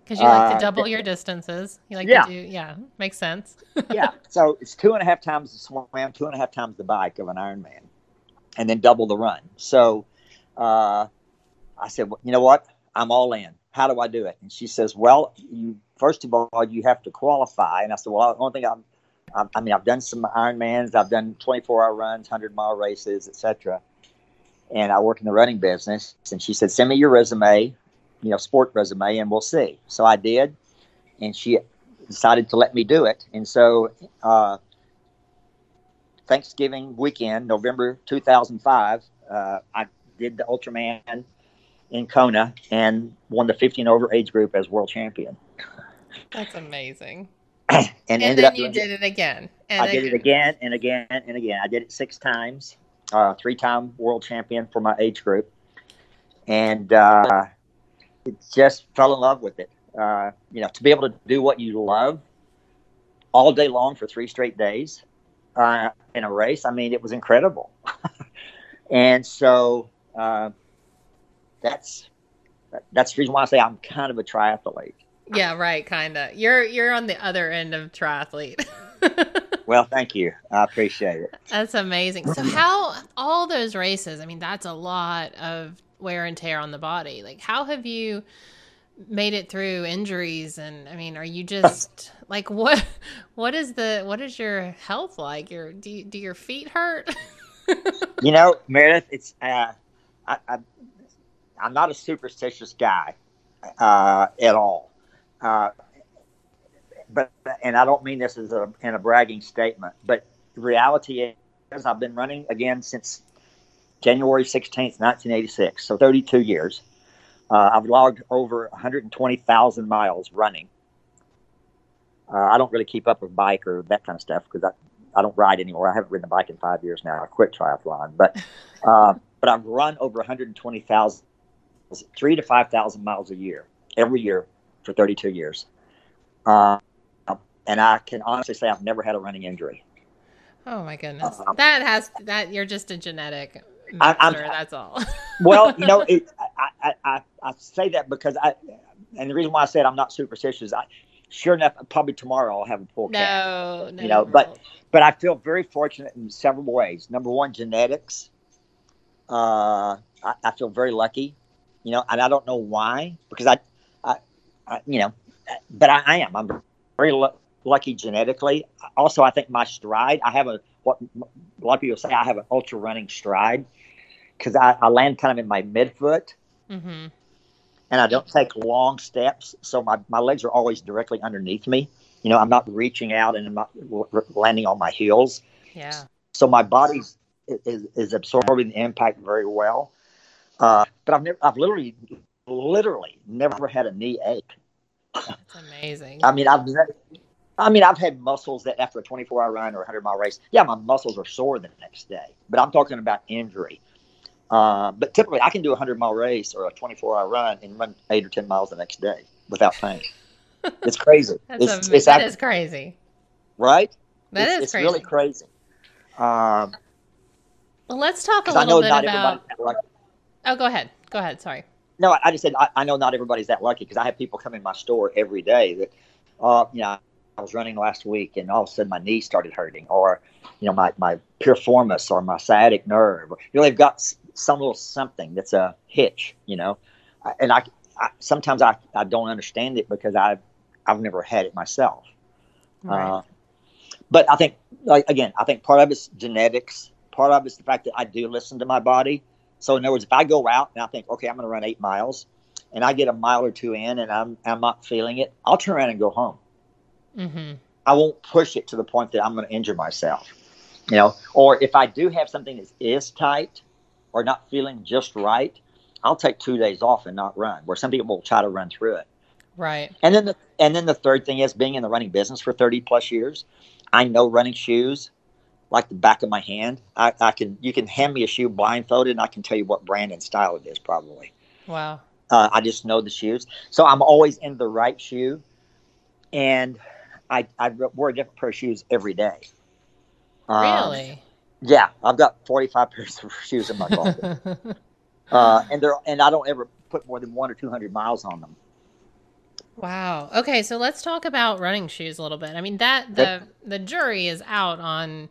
Because you like Uh, to double your distances. You like yeah. to do, yeah, makes sense. yeah. So it's two and a half times the swim, two and a half times the bike of an Ironman, and then double the run. So uh, I said, well, you know what? I'm all in. How do I do it? And she says, well, you first of all you have to qualify. And I said, well, the only thing I'm, I'm I mean, I've done some Ironmans, I've done 24 hour runs, 100 mile races, etc. And I work in the running business. And she said, send me your resume, you know, sport resume, and we'll see. So I did, and she decided to let me do it. And so, uh, Thanksgiving weekend, November 2005, uh, I did the Ultraman in Kona and won the 15 over age group as world champion. That's amazing. And, And, ended then up you doing did it again. And I did it again and again and again. I did it six times, uh, three time world champion for my age group. And uh, it just fell in love with it. Uh, you know, to be able to do what you love all day long for three straight days uh, in a race, I mean, it was incredible. and so uh, that's that's the reason why I say I'm kind of a triathlete. Yeah, right, kind of. You're you're on the other end of triathlete. well, thank you. I appreciate it. That's amazing. So, how all those races? I mean, that's a lot of wear and tear on the body. Like, how have you made it through injuries? And I mean, are you just like what? What is the what is your health like? Your do do your feet hurt? you know, Meredith, it's uh, I, I I'm not a superstitious guy uh, at all. Uh, but and I don't mean this as a in a bragging statement, but reality is I've been running again since January 16th, 1986, so 32 years. Uh, I've logged over 120,000 miles running. Uh, I don't really keep up with bike or that kind of stuff because I, I don't ride anymore. I haven't ridden a bike in five years now. I quit triathlon, but uh, but I've run over 120,000, three to five thousand miles a year every year for 32 years. Uh, and I can honestly say I've never had a running injury. Oh my goodness, um, that has that you're just a genetic master. that's all. well, you know, it, I, I, I say that because I, and the reason why I said I'm not superstitious, I, sure enough, probably tomorrow I'll have a full no. No, you know, but but I feel very fortunate in several ways. Number one, genetics. Uh, I, I feel very lucky, you know, and I don't know why because I, I, I you know, but I, I am. I'm very lucky genetically. Also, I think my stride, I have a, what a lot of people say, I have an ultra running stride because I, I, land kind of in my midfoot. Mm-hmm. And I don't take long steps. So my, my legs are always directly underneath me. You know, I'm not reaching out and I'm not landing on my heels. Yeah. So my body is, is absorbing the impact very well. Uh, but I've never, I've literally, literally never had a knee ache. That's amazing. I mean, I've I mean, I've had muscles that after a 24 hour run or a 100 mile race, yeah, my muscles are sore the next day. But I'm talking about injury. Uh, but typically, I can do a 100 mile race or a 24 hour run and run eight or 10 miles the next day without pain. it's crazy. That's it's, a, it's that is crazy. Right? That it's, is it's crazy. really crazy. Um, well, let's talk a little bit about. Oh, go ahead. Go ahead. Sorry. No, I just said I, I know not everybody's that lucky because I have people come in my store every day that, uh, you know, I was running last week and all of a sudden my knee started hurting, or you know my my piriformis or my sciatic nerve. You know they've got some little something that's a hitch, you know, and I, I sometimes I, I don't understand it because I've I've never had it myself. Right. Uh, but I think like again, I think part of it's genetics. Part of it's the fact that I do listen to my body. So in other words, if I go out and I think, okay, I'm going to run eight miles, and I get a mile or two in and I'm I'm not feeling it, I'll turn around and go home. Mm-hmm. I won't push it to the point that I'm going to injure myself. You know, or if I do have something that is tight or not feeling just right, I'll take two days off and not run. Where some people will try to run through it. Right. And then the and then the third thing is being in the running business for 30 plus years. I know running shoes like the back of my hand. I, I can you can hand me a shoe blindfolded and I can tell you what brand and style it is probably. Wow. Uh, I just know the shoes, so I'm always in the right shoe. And I, I wear a different pair of shoes every day. Um, really? Yeah, I've got 45 pairs of shoes in my closet. uh, and they're and I don't ever put more than one or 200 miles on them. Wow. Okay, so let's talk about running shoes a little bit. I mean that the the jury is out on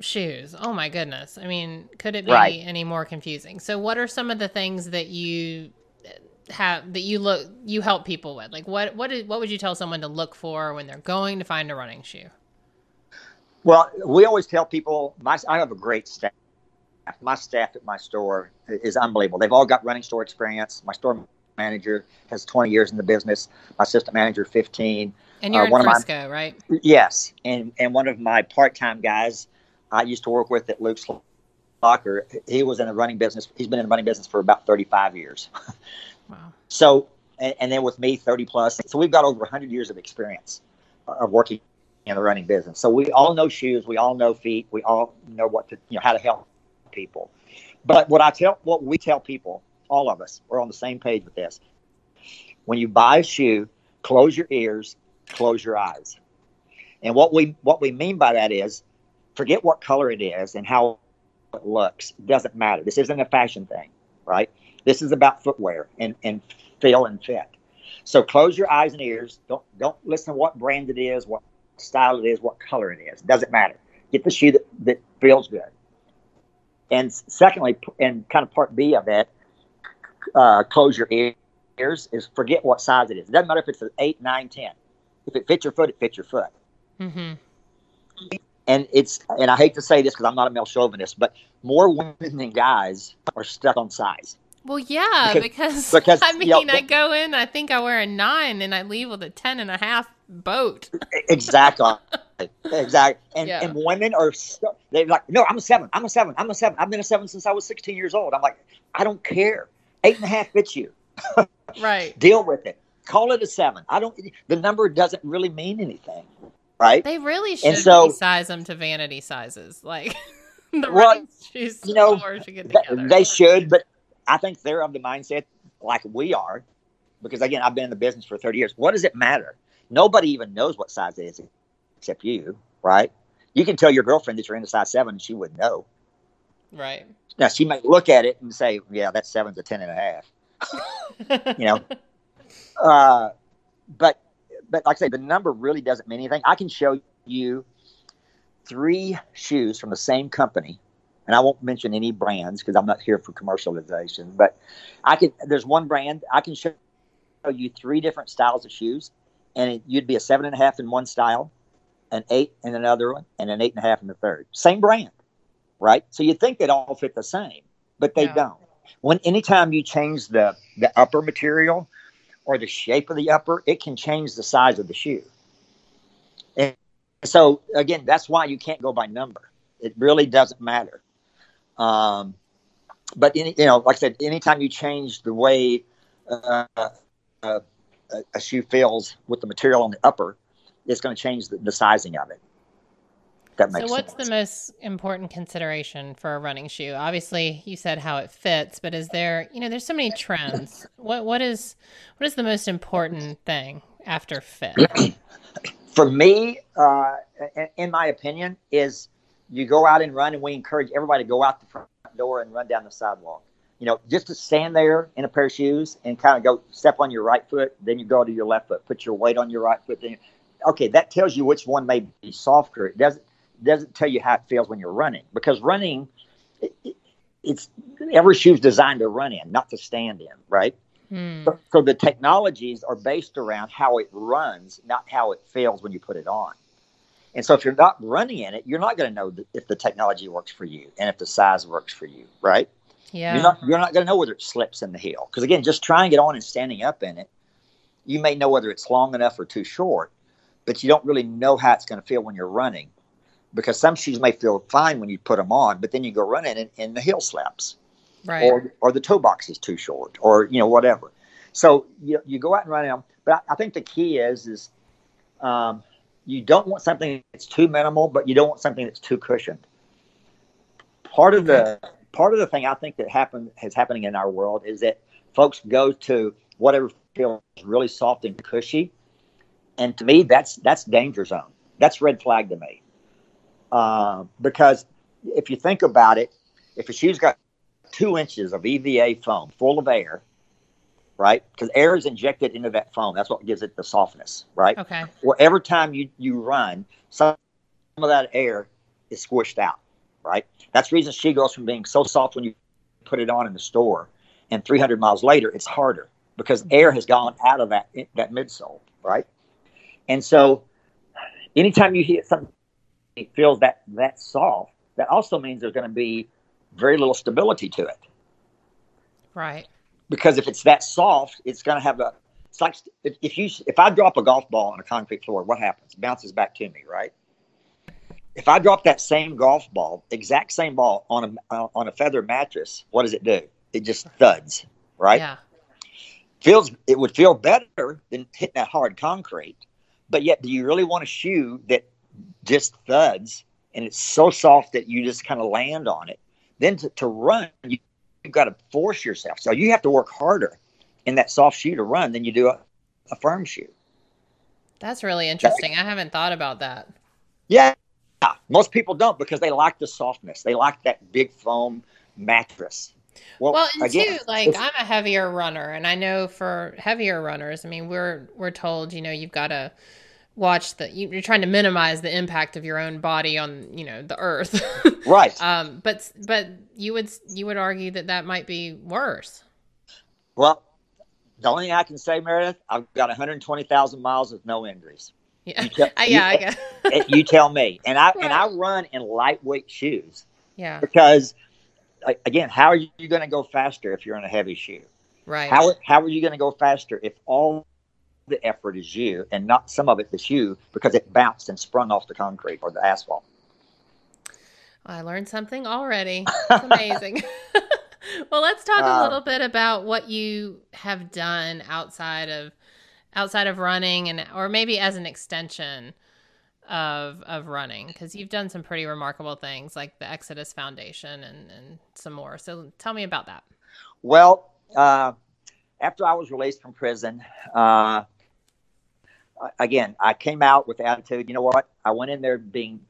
shoes. Oh my goodness. I mean, could it be right. any more confusing? So what are some of the things that you have that you look you help people with? Like what what is, what would you tell someone to look for when they're going to find a running shoe? Well, we always tell people my I have a great staff. My staff at my store is unbelievable. They've all got running store experience. My store manager has 20 years in the business. My assistant manager 15. And you're uh, in Frisco, my, right? Yes, and and one of my part-time guys I used to work with at Luke's Locker. He was in the running business. He's been in the running business for about 35 years. Wow. So, and, and, then with me, 30 plus. So we've got over 100 years of experience of working in the running business. So we all know shoes, we all know feet, we all know what to, you know, how to help people. But what I tell, what we tell people, all of us, we're on the same page with this. When you buy a shoe, close your ears, close your eyes. And what we what we mean by that is, forget what color it is and how it looks. It doesn't matter. This isn't a fashion thing, right? This is about footwear and, and feel and fit. So close your eyes and ears. Don't don't listen to what brand it is, what style it is, what color it is. Doesn't matter. Get the shoe that, that feels good. And secondly, and kind of part B of that, uh, close your ears is forget what size it is. It doesn't matter if it's an 8, 9, 10. If it fits your foot, it fits your foot. Mm-hmm. And it's and I hate to say this because I'm not a male chauvinist, but more women than guys are stuck on size. Well, yeah, because, Because- because, I mean, you know, I go in, I think I wear a nine, and I leave with a ten and a half boat. Exactly. exactly. And Yeah. and women are stu- they're like, no, I'm a seven. I'm a seven. I'm a seven. I've been a seven since I was 16 years old. I'm like, I don't care. Eight and a half fits you. Right. Deal with it. Call it a seven. I don't. The number doesn't really mean anything, right? They really should so- size them to vanity sizes, like the Well, shoes you know, should Th- together. They should, but I think they're of the mindset like we are, because again, I've been in the business for 30 years. What does it matter? Nobody even knows what size it is except you, right? You can tell your girlfriend that you're in a size seven, and she wouldn't know. right. Now she might look at it and say, "Yeah, that seven's a ten and a half." You know, uh, but but like I say, the number really doesn't mean anything. I can show you three shoes from the same company, and I won't mention any brands because I'm not here for commercialization. But I can. There's one brand I can show you three different styles of shoes, and it, you'd be a seven and a half in one style, an eight in another one, and an eight and a half in the third. Same brand, right? So you'd think they'd all fit the same, but they Yeah. don't. When anytime you change the the upper material or the shape of the upper, it can change the size of the shoe. And so again, that's why you can't go by number. It really doesn't matter. Um, but any, you know, like I said, anytime you change the way uh, uh, a, shoe feels with the material on the upper, it's going to change the, the sizing of it. That So, what's sense. the most important consideration for a running shoe? Obviously, you said how it fits, but is there, you know, there's so many trends. What what is what is the most important thing after fit? for me, uh, in, in my opinion, is you go out and run, and we encourage everybody to go out the front door and run down the sidewalk. You know, just to stand there in a pair of shoes and kind of go step on your right foot, then you go to your left foot, put your weight on your right foot. Then, okay, that tells you which one may be softer. It doesn't doesn't tell you how it feels when you're running because running, it, it- it's every shoe's designed to run in, not to stand in, right? Hmm. So, so the technologies are based around how it runs, not how it feels when you put it on. And so if you're not running in it, you're not going to know if the technology works for you and if the size works for you, right? Yeah. You're not you're not going to know whether it slips in the heel because again, just trying it on and standing up in it, you may know whether it's long enough or too short, but you don't really know how it's going to feel when you're running because some shoes may feel fine when you put them on, but then you go running and, and the heel slaps, right. or or the toe box is too short, or you know whatever. So you you go out and run them, but I, I think the key is is um, you don't want something that's too minimal, but you don't want something that's too cushioned. Part of the part of the thing I think that happened is happening in our world is that folks go to whatever feels really soft and cushy, and to me that's that's danger zone. That's red flag to me, uh, because if you think about it, if a shoe's got two inches of EVA foam full of air, right? Because air is injected into that foam. That's what gives it the softness, right? Okay. Well, every time you, you run, some of that air is squished out, right? That's the reason she goes from being so soft when you put it on in the store, and 300 miles later, it's harder because air has gone out of that that midsole, right? And so, anytime you hit something feels that that soft, that also means there's going to be very little stability to it Right. because if it's that soft, it's going to have a. It's like if, if you if I drop a golf ball on a concrete floor, what happens? It bounces back to me, right? If I drop that same golf ball, exact same ball on a uh, on a feather mattress, what does it do? It just thuds, right? Yeah. Feels it would feel better than hitting that hard concrete, but yet, do you really want a shoe that just thuds and it's so soft that you just kind of land on it? Then to, to run, you, you've got to force yourself. So you have to work harder in that soft shoe to run than you do a, a firm shoe. That's really interesting. I haven't thought about that. Yeah. Most people don't because they like the softness. They like that big foam mattress. Well, Well, and again, too, like I'm a heavier runner, and I know for heavier runners, I mean, we're we're told, you know, you've got to watch the you're trying to minimize the impact of your own body on you know the earth. Right. Um but but you would you would argue that that might be worse. Well the only thing i can say meredith i've got 120000 miles with no injuries. Yeah. Tell, uh, yeah you, you tell me. And i right. and i run in lightweight shoes. Yeah. Because again how are you going to go faster if you're in a heavy shoe? Right. How, how are you going to go faster if all the effort is you and not some of it is you because it bounced and sprung off the concrete or the asphalt. I learned something already. It's amazing. well, let's talk uh, a little bit about what you have done outside of outside of running and or maybe as an extension of of running because you've done some pretty remarkable things like the Exodus Foundation and and some more. So tell me about that. Well, uh, after I was released from prison, uh, again, I came out with attitude, you know what? I went in there being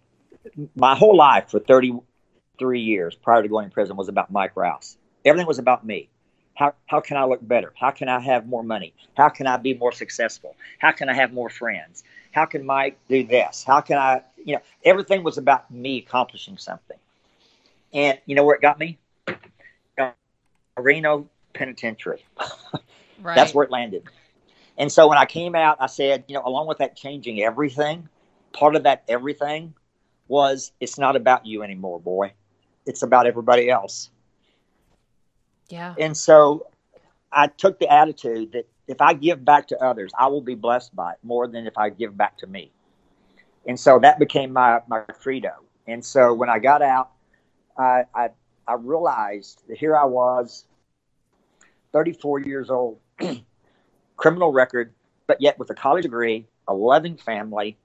my whole life for 33 years prior to going to prison was about Mike Rouse. Everything was about me. How, how can I look better? How can I have more money? How can I be more successful? How can I have more friends? How can Mike do this? How can I, you know, everything was about me accomplishing something. And you know where it got me? Reno Penitentiary. right. That's where it landed. And so when I came out, I said, you know, along with that changing everything, part of that everything was it's not about you anymore, boy. It's about everybody else. Yeah. And so I took the attitude that if I give back to others, I will be blessed by it more than if I give back to me. And so that became my, my credo. And so when I got out, I, I, I realized that here I was, 34 years old, criminal record, but yet with a college degree, a loving family,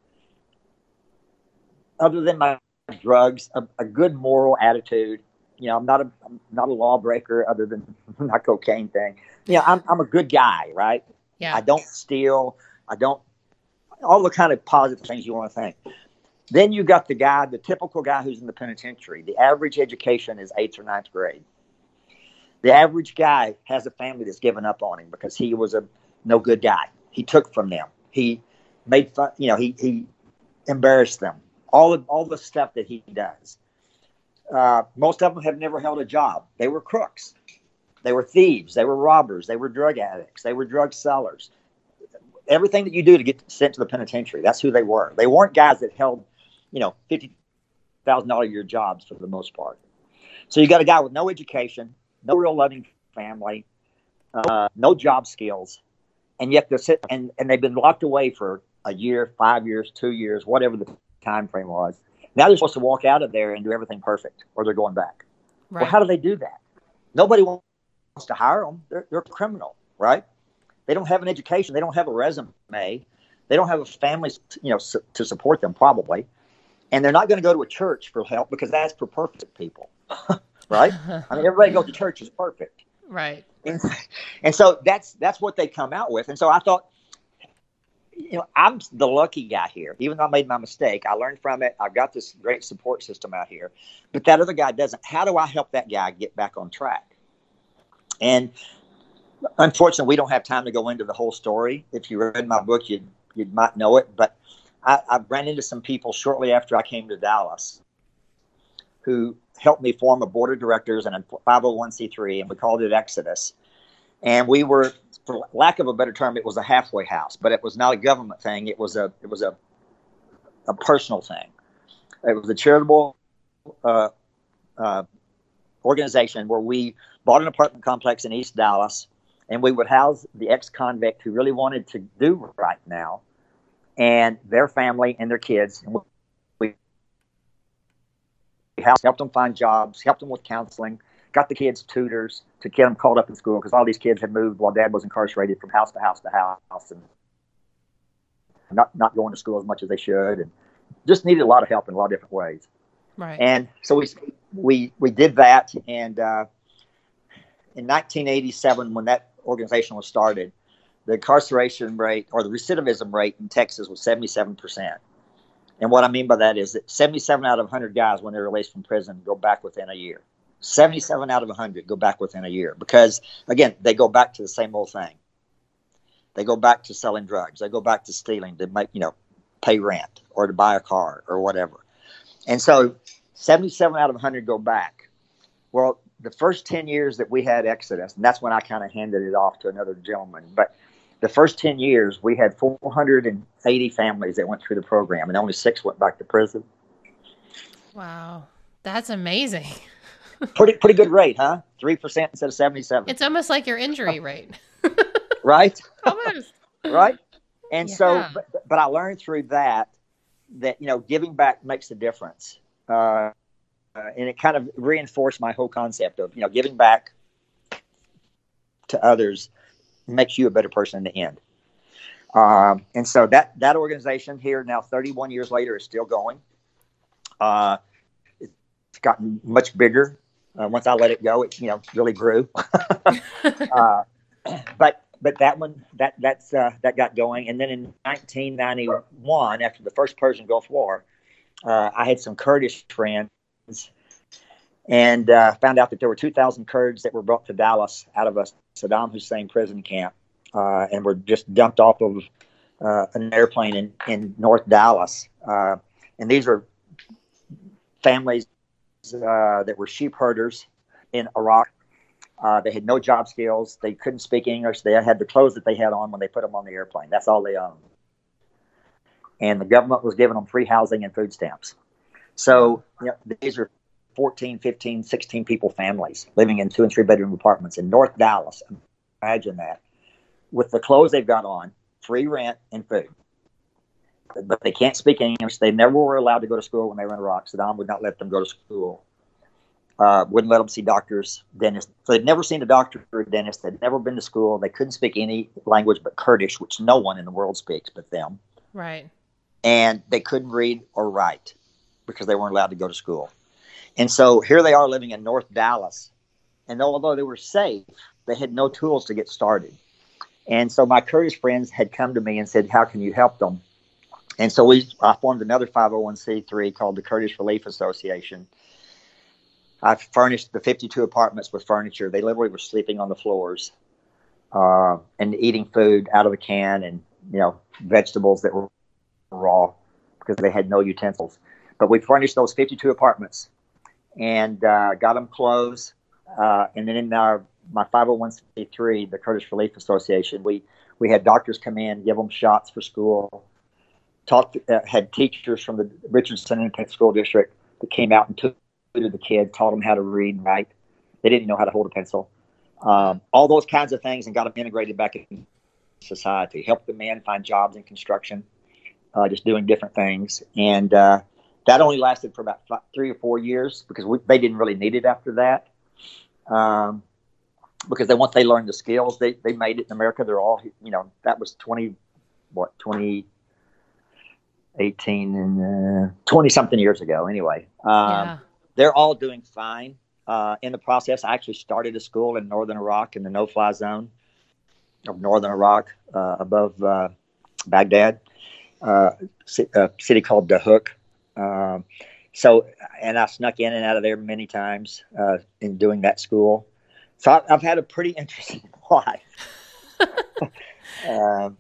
other than my drugs, a, a good moral attitude. You know, I'm not a I'm not a lawbreaker other than my cocaine thing. You know, I'm I'm a good guy, right? Yeah. I don't steal. I don't all the kind of positive things you want to think. Then you got the guy, the typical guy who's in the penitentiary. The average education is eighth or ninth grade. The average guy has a family that's given up on him because he was a no good guy. He took from them. He made fun. You know, he he embarrassed them. All of all the stuff that he does. Uh, most of them have never held a job. They were crooks. They were thieves. They were robbers. They were drug addicts. They were drug sellers. Everything that you do to get sent to the penitentiary, that's who they were. They weren't guys that held, you know, fifty thousand dollar a year jobs for the most part. So you got a guy with no education, no real loving family, uh, no job skills, and yet they're sit and, and they've been locked away for a year, five years, two years, whatever the time frame was. Now they're supposed to walk out of there and do everything perfect, or they're going back. Right. Well, how do they do that? Nobody wants to hire them. They're, they're a criminal, right? They don't have an education. They don't have a resume. They don't have a family, you know, su- to support them probably, and they're not going to go to a church for help because that's for perfect people, right? I mean, everybody goes to church is perfect, right? And, and so that's that's what they come out with. And so I thought, you know, I'm the lucky guy here. Even though I made my mistake, I learned from it. I've got this great support system out here, but that other guy doesn't. How do I help that guy get back on track? And unfortunately, we don't have time to go into the whole story. If you read my book, you you might know it. But I, I ran into some people shortly after I came to Dallas who helped me form a board of directors and a 501c3, and we called it Exodus. And we were, for lack of a better term, it was a halfway house, but it was not a government thing. It was a it was a a personal thing. It was a charitable uh, uh, organization where we bought an apartment complex in East Dallas, and we would house the ex-convict who really wanted to do right now, and their family and their kids. And helped them find jobs, helped them with counseling, got the kids tutors to get them caught up in school because all these kids had moved while dad was incarcerated from house to house to house and not not going to school as much as they should and just needed a lot of help in a lot of different ways. Right. And so we we we did that and uh, in 1987 when that organization was started, the incarceration rate or the recidivism rate in Texas was 77 percent. And what I mean by that is that 77 out of 100 guys, when they're released from prison, go back within a year. 77 out of 100 go back within a year because, again, they go back to the same old thing. They go back to selling drugs. They go back to stealing to make, you know, pay rent or to buy a car or whatever. And so 77 out of 100 go back. Well, the first 10 years that we had Exodus, and that's when I kind of handed it off to another gentleman, but the first 10 years we had 480 families that went through the program and only six went back to prison. Wow. That's amazing. pretty pretty good rate, huh? 3% instead of 77. It's almost like your injury rate. right? almost. right? And Yeah. so, but, but I learned through that that you know giving back makes a difference, uh, uh, and it kind of reinforced my whole concept of you know giving back to others makes you a better person in the end. Um, and so that that organization here now, 31 years later, is still going. Uh, it's gotten much bigger. Uh, once I let it go, it you know really grew. uh, but but that one that that's uh, that got going, and then in 1991, after the first Persian Gulf War, uh, I had some Kurdish friends, and uh, found out that there were 2,000 Kurds that were brought to Dallas out of a Saddam Hussein prison camp, uh, and were just dumped off of uh, an airplane in in North Dallas, uh, and these were families uh, that were sheep herders in Iraq. Uh, they had no job skills. They couldn't speak English. They had the clothes that they had on when they put them on the airplane. That's all they owned. And the government was giving them free housing and food stamps. So you know, these are 14, 15, 16 people families living in two and three bedroom apartments in North Dallas. Imagine that. With the clothes they've got on, free rent and food. But they can't speak English. They never were allowed to go to school when they were in Iraq. Saddam would not let them go to school uh, wouldn't let them see doctors, dentists. So they'd never seen a doctor or a dentist. They'd never been to school. They couldn't speak any language but Kurdish, which no one in the world speaks but them. Right. And they couldn't read or write because they weren't allowed to go to school. And so here they are living in North Dallas. And although they were safe, they had no tools to get started. And so my Kurdish friends had come to me and said, How can you help them? And so we I formed another 501c3 called the Kurdish Relief Association. I furnished the 52 apartments with furniture. They literally were sleeping on the floors uh, and eating food out of a can and, you know, vegetables that were raw because they had no utensils. But we furnished those 52 apartments and uh, got them clothes. Uh, and then in our my 501c3, the Kurdish Relief Association, we we had doctors come in, give them shots for school. Talked, uh, had teachers from the Richardson Independent School District that came out and took to the kid, taught them how to read and write. They didn't know how to hold a pencil. Um, all those kinds of things, and got them integrated back in society. Helped the men find jobs in construction, uh, just doing different things, and uh, that only lasted for about five, three or four years because we, they didn't really need it after that. Um, because they once they learned the skills, they they made it in America. They're all you know that was twenty, what twenty. 18 and 20 something years ago anyway um, yeah. they're all doing fine uh, in the process. I actually started a school in northern Iraq in the no-fly zone of northern Iraq, uh, above uh, Baghdad, uh, a city called Dahuk. Um, so, and I snuck in and out of there many times uh, in doing that school. So I, I've had a pretty interesting life, um,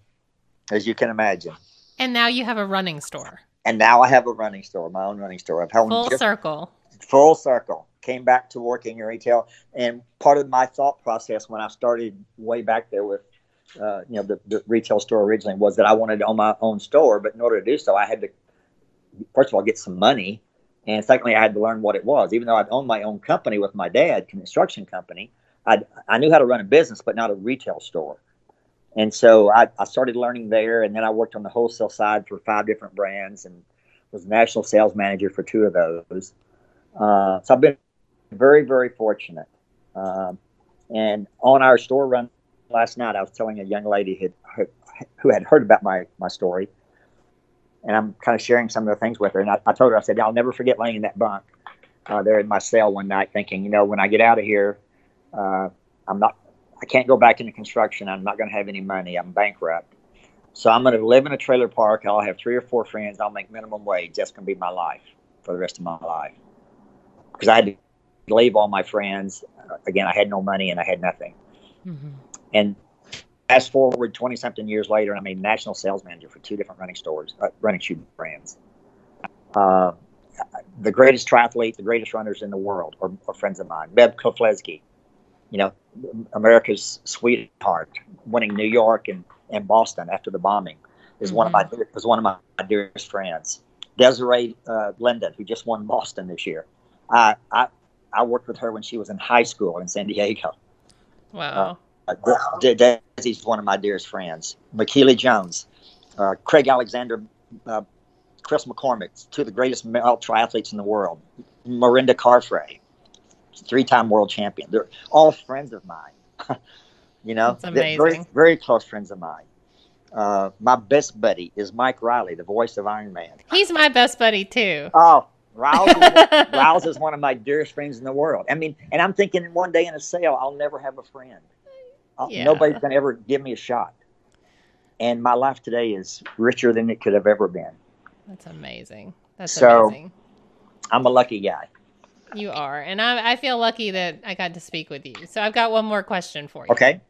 as you can imagine. And now you have a running store. And now I have a running store, my own running store. I've held Full circle. full circle came back to working in retail and part of my thought process when i started way back there with uh, you know the, the retail store originally was that i wanted to own my own store but in order to do so i had to first of all get some money and secondly i had to learn what it was. Even though i'd owned my own company with my dad construction company i i knew how to run a business but not a retail store. And so I, I started learning there and then i worked on the wholesale side for five different brands and was national sales manager for two of those. Uh, so I've been very, very fortunate. Um, and on our store run last night, I was telling a young lady had, who had heard about my, my story, and I'm kind of sharing some of the things with her. And I, I told her, I said, I'll never forget laying in that bunk uh, there in my cell one night, thinking, you know, when I get out of here, uh, I'm not, I can't go back into construction. I'm not going to have any money. I'm bankrupt. So I'm going to live in a trailer park. I'll have three or four friends. I'll make minimum wage. That's going to be my life for the rest of my life because I had to leave all my friends. Uh, again, I had no money and I had nothing. Mm-hmm. And fast forward 20 something years later, and I'm a national sales manager for two different running stores, uh, running shoe brands. Uh, the greatest triathletes, the greatest runners in the world are, are friends of mine. Meb Keflezighi, you know, America's sweetheart, winning New York and, and Boston after the bombing, is mm-hmm. one of my was one of my, my dearest friends. Desiree uh, Linden, who just won Boston this year. I, I I worked with her when she was in high school in San Diego. Wow. Uh, Desi's one of my dearest friends. Michellie Jones, uh, Craig Alexander, uh, Chris McCormick, two of the greatest male triathletes in the world. Mirinda Carfrae, three-time world champion. They're all friends of mine. you know, very very close friends of mine. Uh, my best buddy is Mike Riley, the voice of Ironman. He's my best buddy too. Oh, Riles is, Riles is one of my dearest friends in the world. I mean, and I'm thinking one day in a sale, I'll never have a friend. Oh, yeah. Nobody's going to ever give me a shot. And my life today is richer than it could have ever been. That's amazing. That's so, amazing. I'm a lucky guy. You are. And I, I feel lucky that I got to speak with you. So I've got one more question for you. Okay.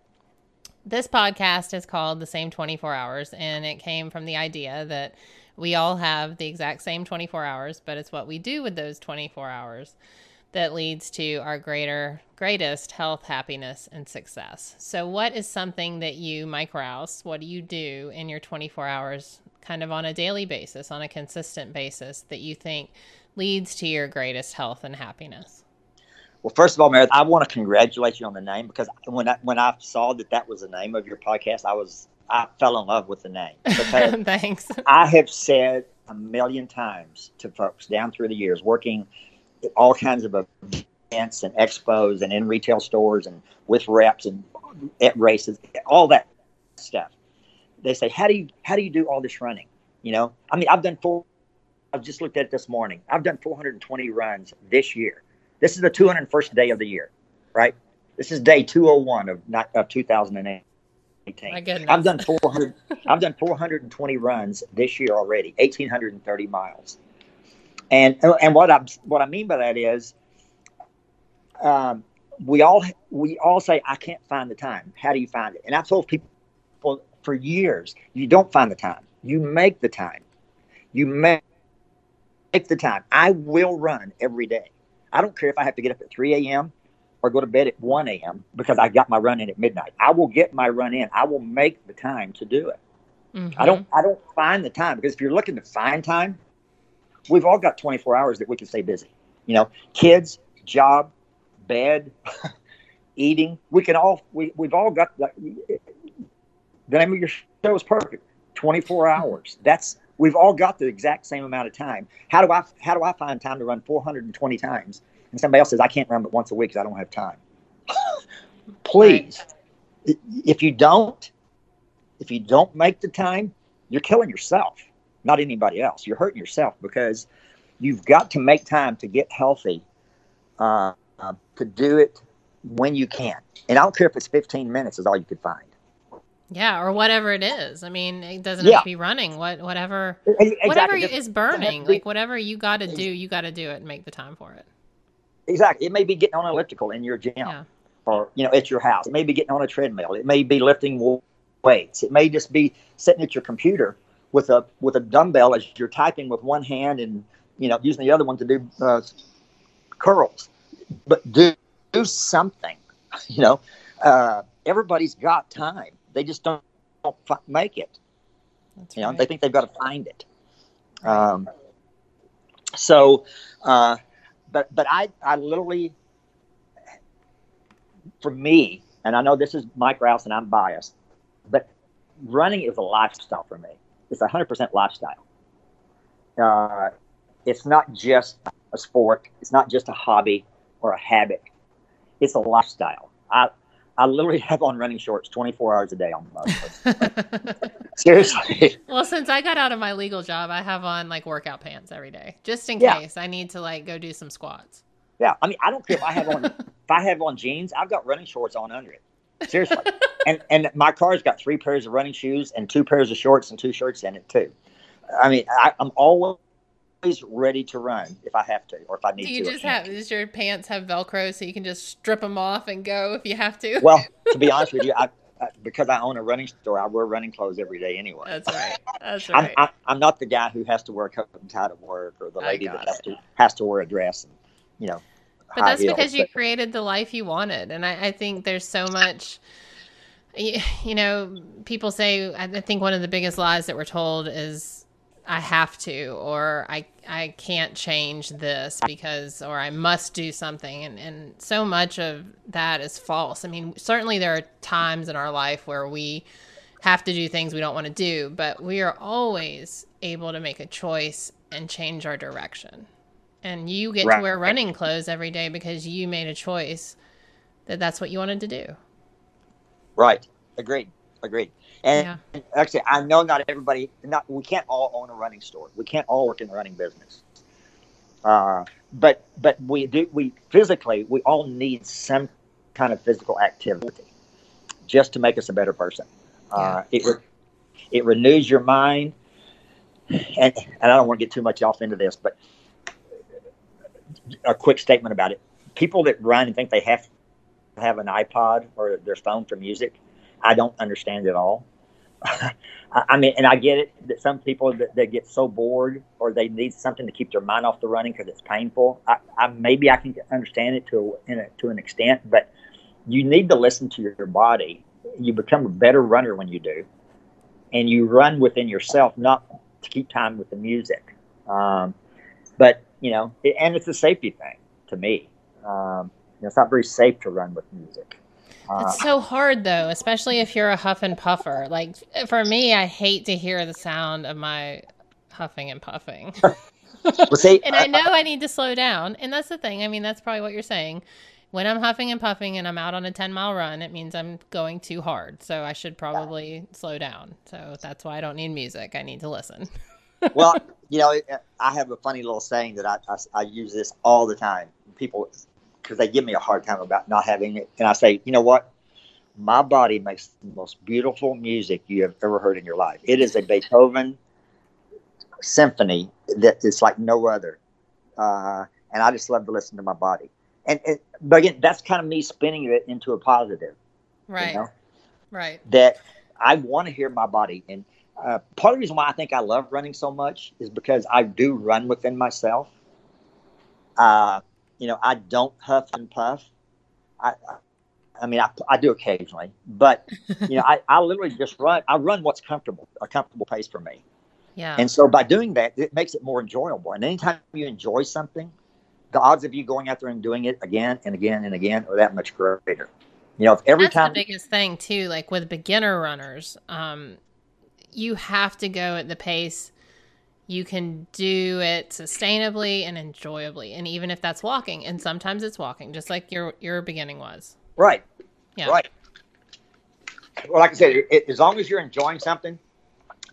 This podcast is called The Same 24 Hours, and it came from the idea that we all have the exact same 24 hours, but it's what we do with those 24 hours that leads to our greater greatest health, happiness, and success. So what is something that you, Mike Rouse, what do you do in your 24 hours kind of on a daily basis, on a consistent basis that you think leads to your greatest health and happiness? Well, first of all, Meredith, I want to congratulate you on the name because when I, when I saw that that was the name of your podcast, I was I fell in love with the name. Thanks. I have said a million times to folks down through the years, working all kinds of events and expos and in retail stores and with reps and at races, all that stuff. They say, "How do you how do you do all this running?" You know, I mean, I've done four. I've just looked at it this morning. I've done 420 runs this year. This is the 201st day of the year, right? This is day 201 of not of 2008. My goodness. I've done 400. I've done 420 runs this year already, 1,830 miles. And and what I'm what I mean by that is, um, we all we all say I can't find the time. How do you find it? And I've told people for years, you don't find the time. You make the time. You make make the time. I will run every day. I don't care if I have to get up at 3 a.m or go to bed at 1 a.m. because I got my run in at midnight. I will get my run in. I will make the time to do it. Mm-hmm. I don't I don't find the time because if you're looking to find time, we've all got 24 hours that we can stay busy. You know, kids, job, bed, eating. We can all we we've all got the, the name of your show is perfect. 24 hours. That's we've all got the exact same amount of time. How do I how do I find time to run 420 times and somebody else says I can't run but once a week because I don't have time. Please, if you don't, if you don't make the time, you're killing yourself, not anybody else. You're hurting yourself because you've got to make time to get healthy, uh, uh, to do it when you can. And I don't care if it's 15 minutes is all you could find. Yeah, or whatever it is. I mean, it doesn't yeah. have to be running. What whatever exactly. whatever is burning, like whatever you got to do, you got to do it and make the time for it. Exactly. It may be getting on an elliptical in your gym yeah. or, you know, at your house. It may be getting on a treadmill. It may be lifting weights. It may just be sitting at your computer with a with a dumbbell as you're typing with one hand and, you know, using the other one to do uh, curls. But do, do something, you know. Uh, everybody's got time. They just don't, don't make it. That's you know, they think they've got to find it. Um, so, uh, but but I I literally for me, and I know this is Mike Rouse and I'm biased, but running is a lifestyle for me. It's a hundred percent lifestyle. Uh, it's not just a sport. It's not just a hobby or a habit. It's a lifestyle. I I literally have on running shorts 24 hours a day on almost. Seriously. Well, since I got out of my legal job, I have on like workout pants every day, just in yeah. case I need to like go do some squats. Yeah, I mean, I don't care if I have on if I have on jeans, I've got running shorts on under it. Seriously. and and my car's got three pairs of running shoes and two pairs of shorts and two shirts in it too. I mean, I, I'm always ready to run if I have to or if I need to. Do you to just have does your pants have Velcro so you can just strip them off and go if you have to? Well, to be honest with you, I uh, because I own a running store, I wear running clothes every day anyway. That's right. That's right. I'm, I, am not the guy who has to wear a coat and tie to work, or the lady that has to has to wear a dress and you know. But that's because you created the life you wanted, and I, I think there's so much. You know, people say I think one of the biggest lies that we're told is I have to or I I can't change this because or I must do something and and so much of that is false. I mean, certainly there are times in our life where we have to do things we don't want to do, but we are always able to make a choice and change our direction. And you get right. to wear running clothes every day because you made a choice that that's what you wanted to do. Right. Agreed. Agreed. And yeah. actually, I know not everybody, not we can't all own a running store. We can't all work in the running business. Uh, but but we do we physically we all need some kind of physical activity just to make us a better person. Uh, yeah. Uh, it it renews your mind, and and I don't want to get too much off into this, but a quick statement about it: people that run and think they have to have an iPod or their phone for music, I don't understand at all. I mean, and I get it that some people that, get so bored or they need something to keep their mind off the running because it's painful. I, I, maybe I can understand it to a, to an extent, but you need to listen to your body. You become a better runner when you do, and you run within yourself, not to keep time with the music. Um, but you know, it, and it's a safety thing to me. Um, you know, it's not very safe to run with music. It's so hard though, especially if you're a huff and puffer. Like for me, I hate to hear the sound of my huffing and puffing. well, see, and I know I need to slow down. And that's the thing. I mean, that's probably what you're saying. When I'm huffing and puffing and I'm out on a 10 mile run, it means I'm going too hard. So I should probably slow down. So that's why I don't need music. I need to listen. well, you know, I have a funny little saying that I, I, I use this all the time. People because they give me a hard time about not having it. And I say, you know what? My body makes the most beautiful music you have ever heard in your life. It is a Beethoven symphony that is like no other. Uh, and I just love to listen to my body. And, and but again, that's kind of me spinning it into a positive. Right. You know? Right. That I want to hear my body. And uh, part of the reason why I think I love running so much is because I do run within myself. Uh, you know, I don't huff and puff. I, I mean, I, I do occasionally, but you know, I, I literally just run. I run what's comfortable, a comfortable pace for me. Yeah. And so by doing that, it makes it more enjoyable. And anytime you enjoy something, the odds of you going out there and doing it again and again and again are that much greater. You know, if every That's time the biggest thing too, like with beginner runners, um, you have to go at the pace you can do it sustainably and enjoyably and even if that's walking and sometimes it's walking just like your your beginning was. Right. Yeah. Right. Well like i said it, as long as you're enjoying something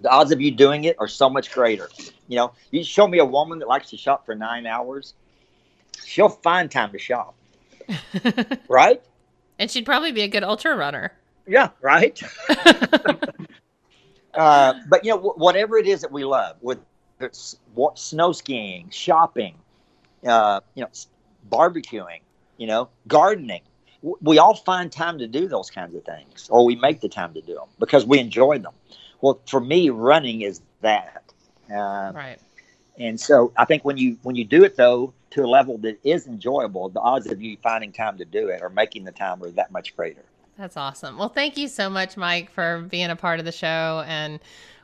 the odds of you doing it are so much greater. You know you show me a woman that likes to shop for nine hours she'll find time to shop. Right? And she'd probably be a good ultra runner. Yeah right uh, but you know whatever it is that we love with it's snow skiing, shopping, uh, you know, barbecuing, you know, gardening. We all find time to do those kinds of things, or we make the time to do them because we enjoy them. Well, for me, running is that. Uh, right. And so I think when you when you do it though to a level that is enjoyable, the odds of you finding time to do it or making the time are that much greater. That's awesome. Well, thank you so much, Mike, for being a part of the show, and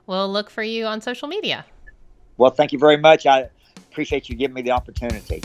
we'll look for you on social media. Well, thank you very much. I appreciate you giving me the opportunity.